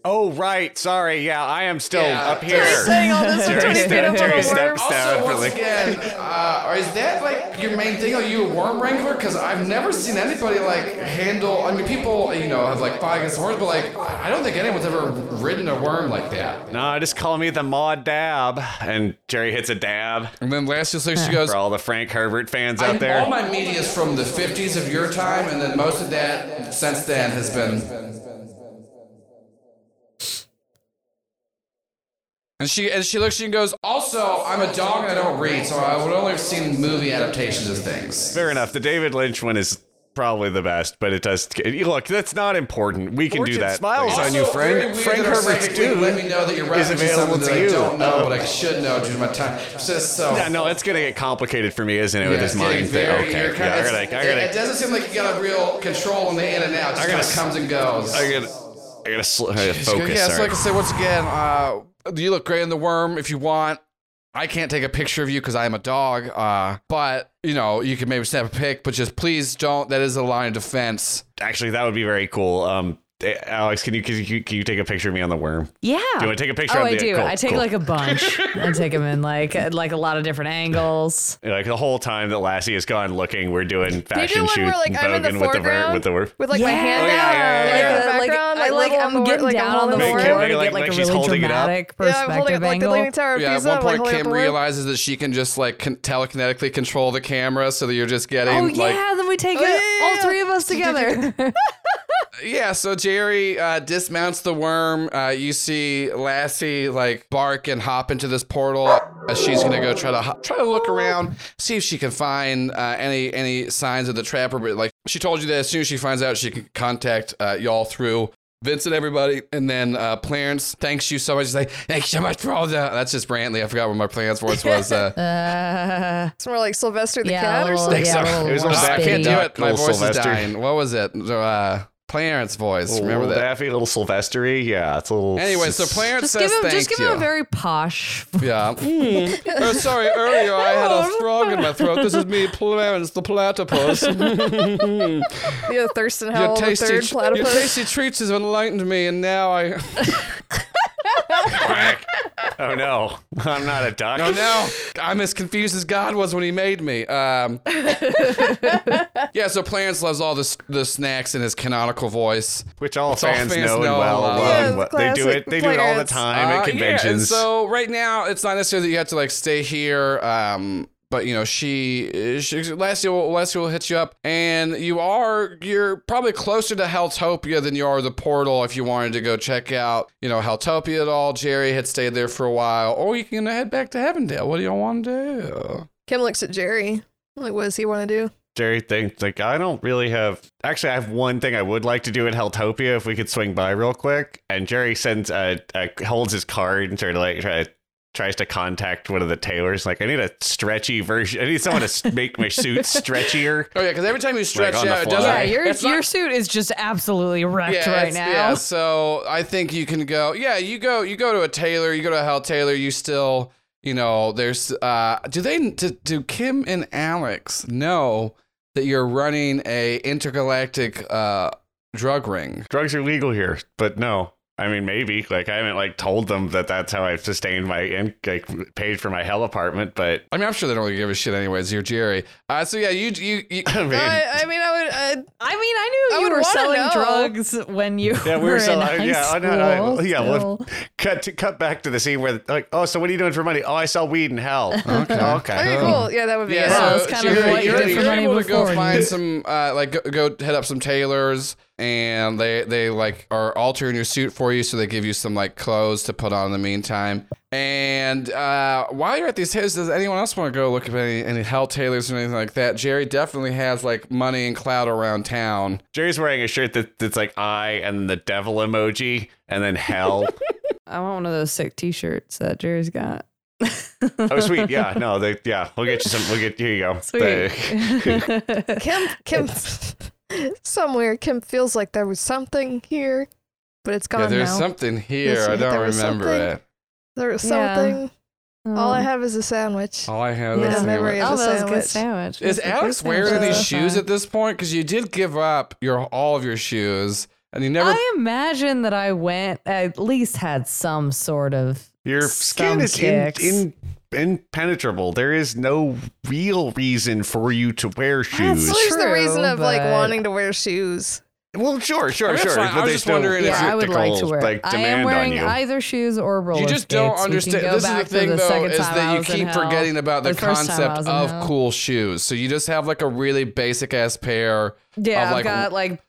Oh, right. Sorry. Yeah, I am still Yeah. up here. Jerry's saying all this Jerry and turning step- feet up on a worm. Also, once again, uh, is that like your main thing? Are you a worm wrangler? Because I've never seen anybody like handle. I mean, people, you know, have like fight against worms, but like, I don't think anyone's ever ridden a worm like that. No, just call me the Maud Dab. And Jerry hits a dab And then last just like she goes, for all the Frank Herbert fans I, out there. all my media is from the 50s of your time, and then most of that since then has been. And she and she looks at you and goes, also, I'm a dog and I don't read, so I would only have seen movie adaptations of things. Fair enough. The David Lynch one is probably the best, but it does. Look, that's not important. We can do that. smiles later. on you, Also, very friend. weird Frank Herbert's dude Let me know that you're is available something that to I you. don't know, Uh, but I should know due to my time. So, so Yeah, no, it's gonna get complicated for me, isn't it, with Yeah, this it's getting mind thing? Okay, you're yeah, kinda- I gotta, I it, gotta, it doesn't seem like you got a real control on the in and out. It just I kind gotta of comes and goes. I gotta, I gotta sl- I gotta focus. Yeah, so sorry. like I said, once again, uh, you look great in the worm. If you want, I can't take a picture of you because I am a dog. Uh, but you know, you can maybe snap a pic, but just please don't. That is a line of defense. Actually, that would be very cool. Um, Alex, can you, can you can you take a picture of me on the worm? Yeah. Do you want to take a picture Oh, of I the do. Cool, I take cool. like a bunch [laughs] I take them in like like a lot of different angles. [laughs] like the whole time that Lassie has gone looking, we're doing fashion do shoots, like I'm in the voguing with the ver- with the worm. with like my hand Oh, yeah, out, yeah, like yeah, in yeah. the background, I like little I'm on getting like, down on the Make floor it- to make it get like- like, like a she's really holding it up. dramatic Yeah, holding perspective it like the angle. Leaning Tower of Yeah, at one point, Kim realizes that she can just like telekinetically control the camera, so that you're just getting Oh like yeah, then we take Oh, it, yeah, yeah, all three of us [laughs] together. Yeah, so Jerry uh, dismounts the worm. Uh, you see Lassie like bark and hop into this portal as she's gonna go try to ho- try to look around, see if she can find uh, any any signs of the trapper. But like she told you that as soon as she finds out, she can contact uh, y'all through. Vincent, everybody, and then uh, Clarence thanks you so much. He's like, thanks so much for all the. That's just Brantley. I forgot what my Clarence voice was. Uh, uh, [laughs] It's more like Sylvester the yeah, cat a or something. yeah, so. It was I can't do it. My voice Sylvester. is dying. What was it? Uh, Clarence voice. Remember little that? Daffy, little Sylvestery. Yeah, it's a little. Anyway, so Clarence Just says give him, thank just give you. him a very posh. [laughs] Yeah. Hmm. oh, sorry. Earlier I had a [laughs] frog in my throat. This is me, Clarence the platypus. [laughs] Yeah, Thurston your Howell the tasty, third your tasty treats has enlightened me, and now I. Oh no, I'm not a duck. Oh, no, I'm as confused as God was when He made me. Um, [laughs] yeah. So Clarence loves all the the snacks in his canonical voice. Which all all fans, fans know and know well. and love. love Yeah, and what- they do it. They do it all the time Uh, at Yeah, and conventions. so right now it's not necessarily that you have to like stay here. Um, but you know she, she Lassie will Lassie will hit you up, and you are you're probably closer to Heltopia than you are the portal. If you wanted to go check out you know Heltopia at all, Jerry had stayed there for a while, or you can head back to Heavendale. What do y'all want to do? Kim looks at Jerry. Like, what does he want to do? Jerry thinks like I don't really have. Actually, I have one thing I would like to do at Heltopia if we could swing by real quick. And Jerry sends uh, uh holds his card and sort of like try, tries to contact one of the tailors. Like I need a stretchy version. I need someone to [laughs] make my suit stretchier. Oh yeah, because every time you stretch on the out, it doesn't. Yeah, your it's not- suit is just absolutely wrecked yeah, right now. Yeah, so I think you can go. Yeah, you go. You go to a tailor. You go to a hell tailor. You still, you know, there's. uh Do they? Do, do Kim and Alex know that you're running a intergalactic uh drug ring? Drugs are legal here, but no. I mean, maybe like I haven't like told them that that's how I've sustained my in- like paid for my hell apartment, but I mean, I'm sure they don't really give a shit anyways. You're Jerry. Uh, so yeah, you you. you [laughs] I mean, I, I mean, I would. Uh, I mean, I knew I you would were selling know. drugs when you Yeah, we were were in selling. high Yeah, I school. know, I- yeah. still. Well, cut to, cut back to the scene where like, oh, so what are you doing for money? Oh, I sell weed in hell. [laughs] Okay, okay. okay, cool. Yeah, that would be Yeah. Yeah, so that's kind of Jerry, what you you're, did for you're money able to go find some, uh, like, go, go hit up some tailors, and they they like are altering your suit for you, so they give you some like clothes to put on in the meantime. And uh, while you're at these tailors, does anyone else want to go look at any any hell tailors or anything like that? Jerry definitely has like money and clout around town. Jerry's wearing a shirt that, that's like I and the devil emoji and then hell. [laughs] I want one of those sick T-shirts that Jerry's got. oh, sweet. Yeah, [laughs] no, they, yeah, we'll get you some. We'll get here you go. Sweet. The- [laughs] Kim, Kim, somewhere Kim feels like there was something here, but it's gone yeah, there's now. something here. Yes, I there don't was remember something. it. there was Yeah. something. All I Um, have is a sandwich. All I have Yeah, is memory of a that was a good sandwich. sandwich. Is That's a good Alex wearing sandwich. these Uh, shoes at this point? Because you did give up your all of your shoes and you never. I imagine that I went at least had some sort of Your skin is in, in, impenetrable. There is no real reason for you to wear shoes. Well, there's the reason of like but- wanting to wear shoes. well, sure, sure, That's sure. fine. I But was just still wondering if Yeah, I would like to wear. like, I am wearing either shoes or roller You just don't skates. We can understand. go This is the back to thing, the though, second is time that you was in keep hell. forgetting about the, The first time I concept was in of hell. cool shoes. So you just have like a really basic ass pair. Yeah, of, I've like, got like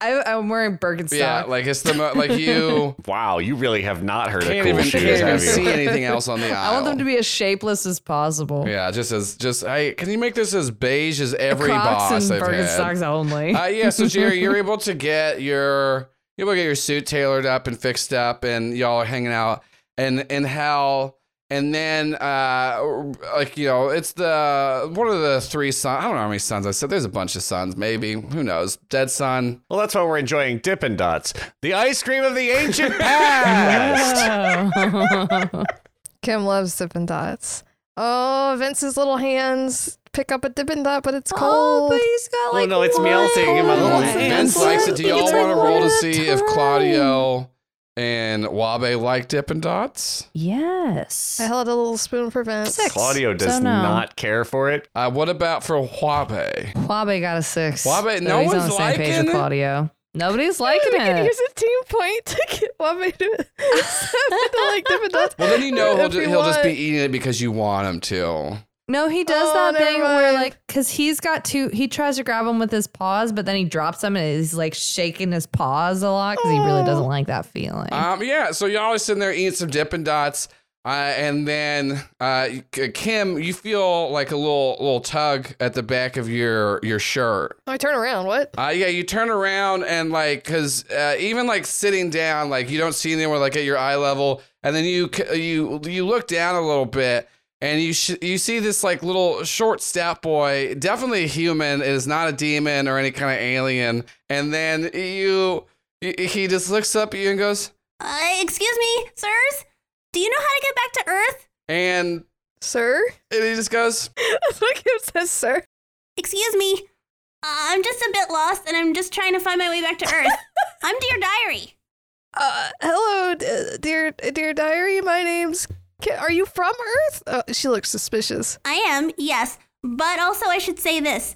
I, I'm wearing Birkenstock. Yeah, like it's the mo- like you [laughs] Wow, you really have not heard can't of cool even, shoes, can't even you? see anything else on the aisle. [laughs] I want them to be as shapeless as possible. Yeah, just as just hey, can you make this as beige as every Crocs boss and I've had? Birkenstocks only. Uh, yeah, so Jerry, you're [laughs] able to get your you're able to get your suit tailored up and fixed up, and y'all are hanging out and and how and then uh like you know it's the one of the three sons. I don't know how many sons I said. There's a bunch of sons, maybe who knows? Dead son. Well, that's why we're enjoying Dippin' Dots, the ice cream of the ancient [laughs] past. [laughs] Kim loves Dippin' Dots. Oh, Vince's little hands pick up a Dippin' Dot, but it's cold. oh, but he's got like no, it's melting in my little hands. Vince likes it. Do y'all want to roll to see if. Claudio and Wabe like Dippin' Dots? Yes. I held a little spoon for Vince. Six. Claudio does So no. not care for it. Uh, what about for Wabe? Wabe got a six. Wabe- So no he's on one's the same page liking with it? Claudio. Nobody's liking We can it. use a team point to get Wabe to, [laughs] to [laughs] like Dippin' Dots. Well, then you know he'll, If ju- he'll just be eating it because you want him to. No, he does Oh, that never thing where like, cause he's got two. He tries to grab him with his paws, but then he drops them and he's like shaking his paws a lot because he really doesn't like that feeling. Um, yeah, so y'all are sitting there eating some Dippin' Dots, uh, and then uh, Kim, you feel like a little little tug at the back of your your shirt. I turn around. What? Uh, yeah, you turn around and like, cause uh, even like sitting down, like you don't see anywhere like at your eye level, and then you you you look down a little bit. And you sh- you see this like little short stout boy, definitely a human. It is not a demon or any kind of alien. And then you, he just looks up at you and goes, Uh, excuse me, sirs? Do you know how to get back to Earth? and, Sir? and he just goes, [laughs] That's what says, sir. Excuse me. Uh, I'm just a bit lost and I'm just trying to find my way back to Earth. [laughs] I'm Dear Diary. Uh, hello, d- dear, dear diary. My name's. Ki- Are you from Earth? Uh, she looks suspicious. I am, yes, but also I should say this.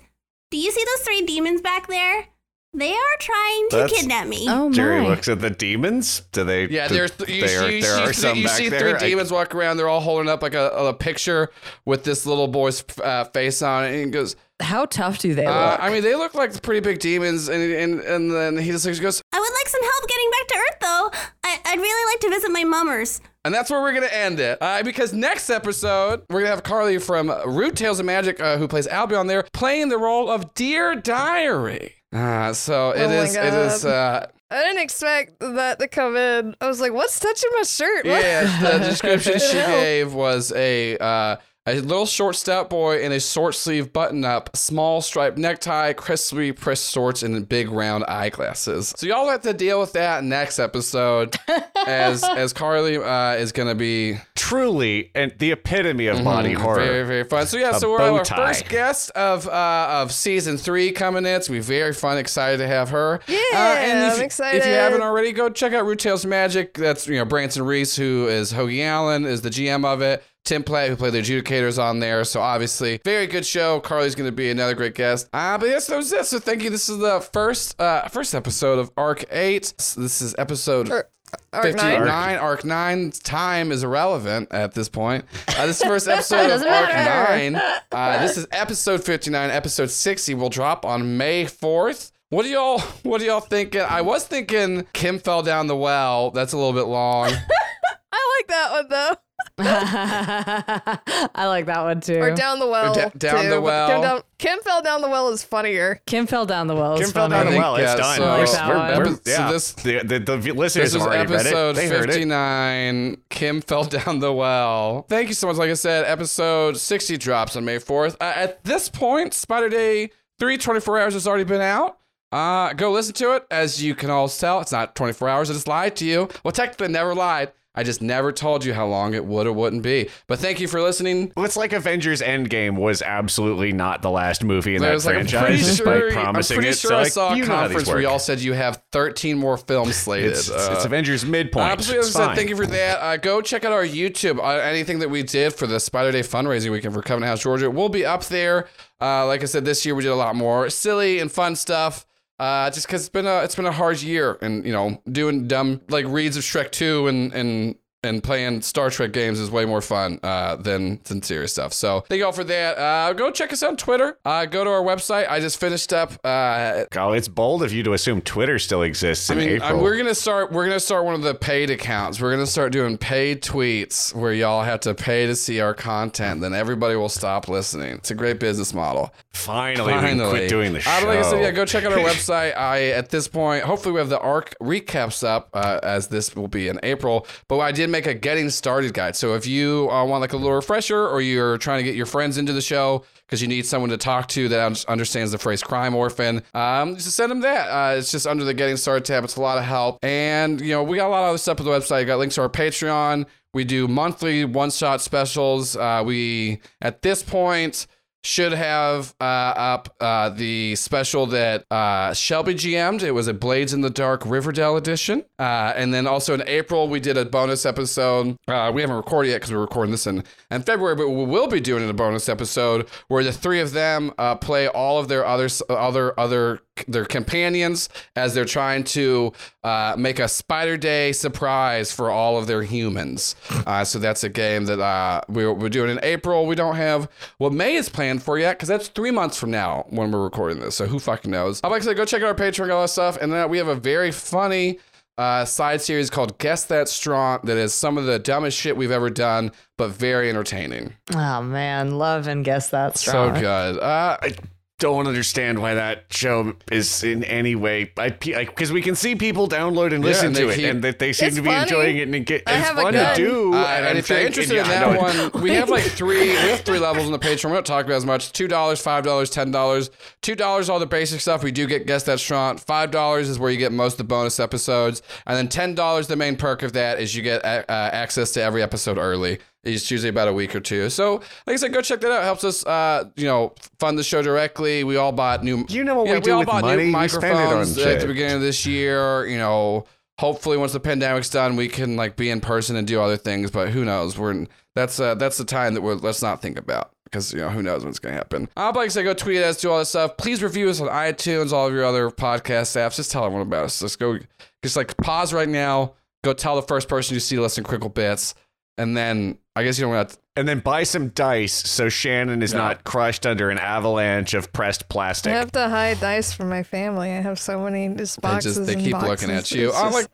Do you see those three demons back there? They are trying to That's- kidnap me. oh my! Jerry looks at the demons. Do they? Yeah, do, there's th- you, there, you, there see, are three- some you back see there. three I- demons walk around. They're all holding up like a, a picture with this little boy's uh, face on it. And he goes, How tough do they uh, look? I mean, they look like pretty big demons. And and, and then he just goes, I would like some help getting back to Earth, though. I- I'd really like to visit my mummers. and that's where we're gonna end it. Uh, because next episode we're gonna have Carly from Rude Tales of Magic, uh, who plays Albion there, playing the role of Dear Diary. Uh, so it oh is. It is. Uh, I didn't expect that to come in. I was like, what's touching my shirt? What? Yeah, the [laughs] description she gave was a uh, a little short stout boy in a short sleeve button up, small striped necktie, crisply pressed shorts, and big round eyeglasses. So y'all have to deal with that next episode, [laughs] as as Carly uh, is gonna be truly and the epitome of body Mhm, horror. Very, very fun. So yeah, A so we're our first guest of uh, of season three coming in. It's gonna be very fun. Excited to have her. Yeah, Uh, and if, I'm If excited. you haven't already, go check out Rude Tales Magic. That's you know Branson Reese, who is Hoagie Allen, is the GM of it. Tim Platt, who played the adjudicators on there. So obviously, very good show. Carly's going to be another great guest. Uh, but yes, that was it. So thank you. This is the first uh, first episode of Arc Eight. So this is episode. Or- Arc 59, nine? Arc 9 time is irrelevant at this point. Uh, this is the first [laughs] episode of Arc matter. 9. [laughs] Uh, this is episode 59. Episode 60 will drop on May 4th. What do y'all what do y'all thinking? I was thinking Kim fell down the well. That's a little bit long. [laughs] I like that one though. [laughs] I like that one too. Or down the well. da- down too, the well. Kim, down, Kim fell down the well is funnier. Kim fell down the well. Kim It's fell funny. down the well. It's yeah, done. so- We're- I like we're- one. we're- So yeah. this- the, the, the listeners This is already read it. episode They heard it. 59. Kim fell down the well. Thank you so much. Like I said, episode 60 drops on May 4th. Uh, at this point, Spider Day 3 24 hours has already been out. Uh, go listen to it. As you can all tell, it's not 24 hours. I just lied to you. Well, technically, I never lied. I just never told you how long it would or wouldn't be. But thank you for listening. Well, it's like Avengers Endgame was absolutely not the last movie in that like, I'm pretty despite sure, promising I'm pretty it. sure so, I like, saw a you know how these conference where y'all said you have 13 more films slated. It's, it's, Uh, it's Avengers midpoint. Absolutely, It's said, fine. thank you for that. Uh, go check out our YouTube. Uh, anything that we did for the Spider Day fundraising weekend for Covenant House, Georgia, will be up there. Uh, like I said, this year we did a lot more silly and fun stuff. Uh, just because it's been a it's been a hard year, and you know, doing dumb like reads of Shrek two and and and playing Star Trek games is way more fun uh, than than serious stuff. So thank you all for that. Uh, go check us out on Twitter. Uh, go to our website. I just finished up. Uh, it's bold of you to assume Twitter still exists in I mean, April. uh, we're gonna start. We're gonna start one of the paid accounts. We're gonna start doing paid tweets where y'all have to pay to see our content. Then everybody will stop listening. It's a great business model. Finally, we can Finally, quit doing the show. Uh, like I said, yeah, go check out our [laughs] website. I at this point, hopefully, we have the arc recaps up uh, as this will be in April. But I did make a getting started guide. So if you uh, want like a little refresher, or you're trying to get your friends into the show because you need someone to talk to that understands the phrase crime orphan, um, just send them that. Uh, it's just under the getting started tab. It's a lot of help, and you know we got a lot of other stuff on the website. You got links to our Patreon. We do monthly one shot specials. Uh, we at this point should have uh, up uh, the special that uh, Shelby GM'd. It was a Blades in the Dark Riverdale edition. Uh, and then also in April, we did a bonus episode. Uh, we haven't recorded yet because we're recording this in, in February, but we will be doing a bonus episode where the three of them uh, play all of their other, other, other their companions as they're trying to uh, make a Spider Day surprise for all of their humans. Uh, so that's a game that uh, we're, we're doing in April. We don't have what May is planned for yet because that's three months from now when we're recording this. So who fucking knows? Like to say go check out our Patreon, and all that stuff. And then we have a very funny uh, side series called Guess That Strong that is some of the dumbest shit we've ever done, but very entertaining. Oh man, love and guess that Strong. So good. Uh, I don't understand why that show is in any way i because we can see people download and Yeah, listen and to they it keep- and that they seem to be funny. enjoying it and it get, I it's have fun to do. Uh, and and if you're interested yeah, in I that know. one, we have like three. We have three levels in the Patreon. We don't talk about as much. Two dollars, five dollars, ten dollars. Two dollars, all the basic stuff. We do get guest that strong. Five dollars is where you get most of the bonus episodes, and then ten dollars. The main perk of that is you get uh, access to every episode early. It's usually about a week or two. So, like I said, go check that out. It helps us, uh, you know, fund the show directly. We all bought new. You know what yeah, we do all with bought money? new We spend it on microphones at shit. the beginning of this year. You know, hopefully once the pandemic's done, we can like be in person and do other things. But who knows? We're in, that's uh, that's the time that we're let's not think about because you know who knows when it's gonna happen. I'd like to say go tweet at us, do all this stuff. Please review us on iTunes, all of your other podcast apps. Just tell everyone about us. Let's go. Just like pause right now. Go tell the first person you see listen Crinkle Bits, and then I guess you don't want to. and then buy some dice so Shannon is Yeah. not crushed under an avalanche of pressed plastic. I have to hide dice from my family. I have so many just They boxes. just they and keep boxes. looking at you. It's I'm just- like,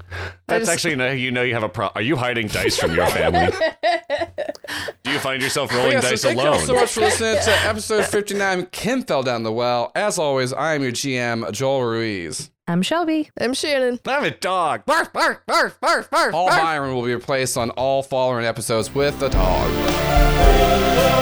That's just- actually no, you know you have a problem. Are you hiding dice from your family? [laughs] Do you find yourself oh, rolling yeah, so dice thank you all alone? so much for listening to [laughs] episode 59. Kim fell down the well. As always, I am your GM, Joel Ruiz. I'm Shelby. I'm Shannon. I have a dog. Barf, barf, barf, barf, barf, Paul barf. Byron will be replaced on all following episodes with a dog.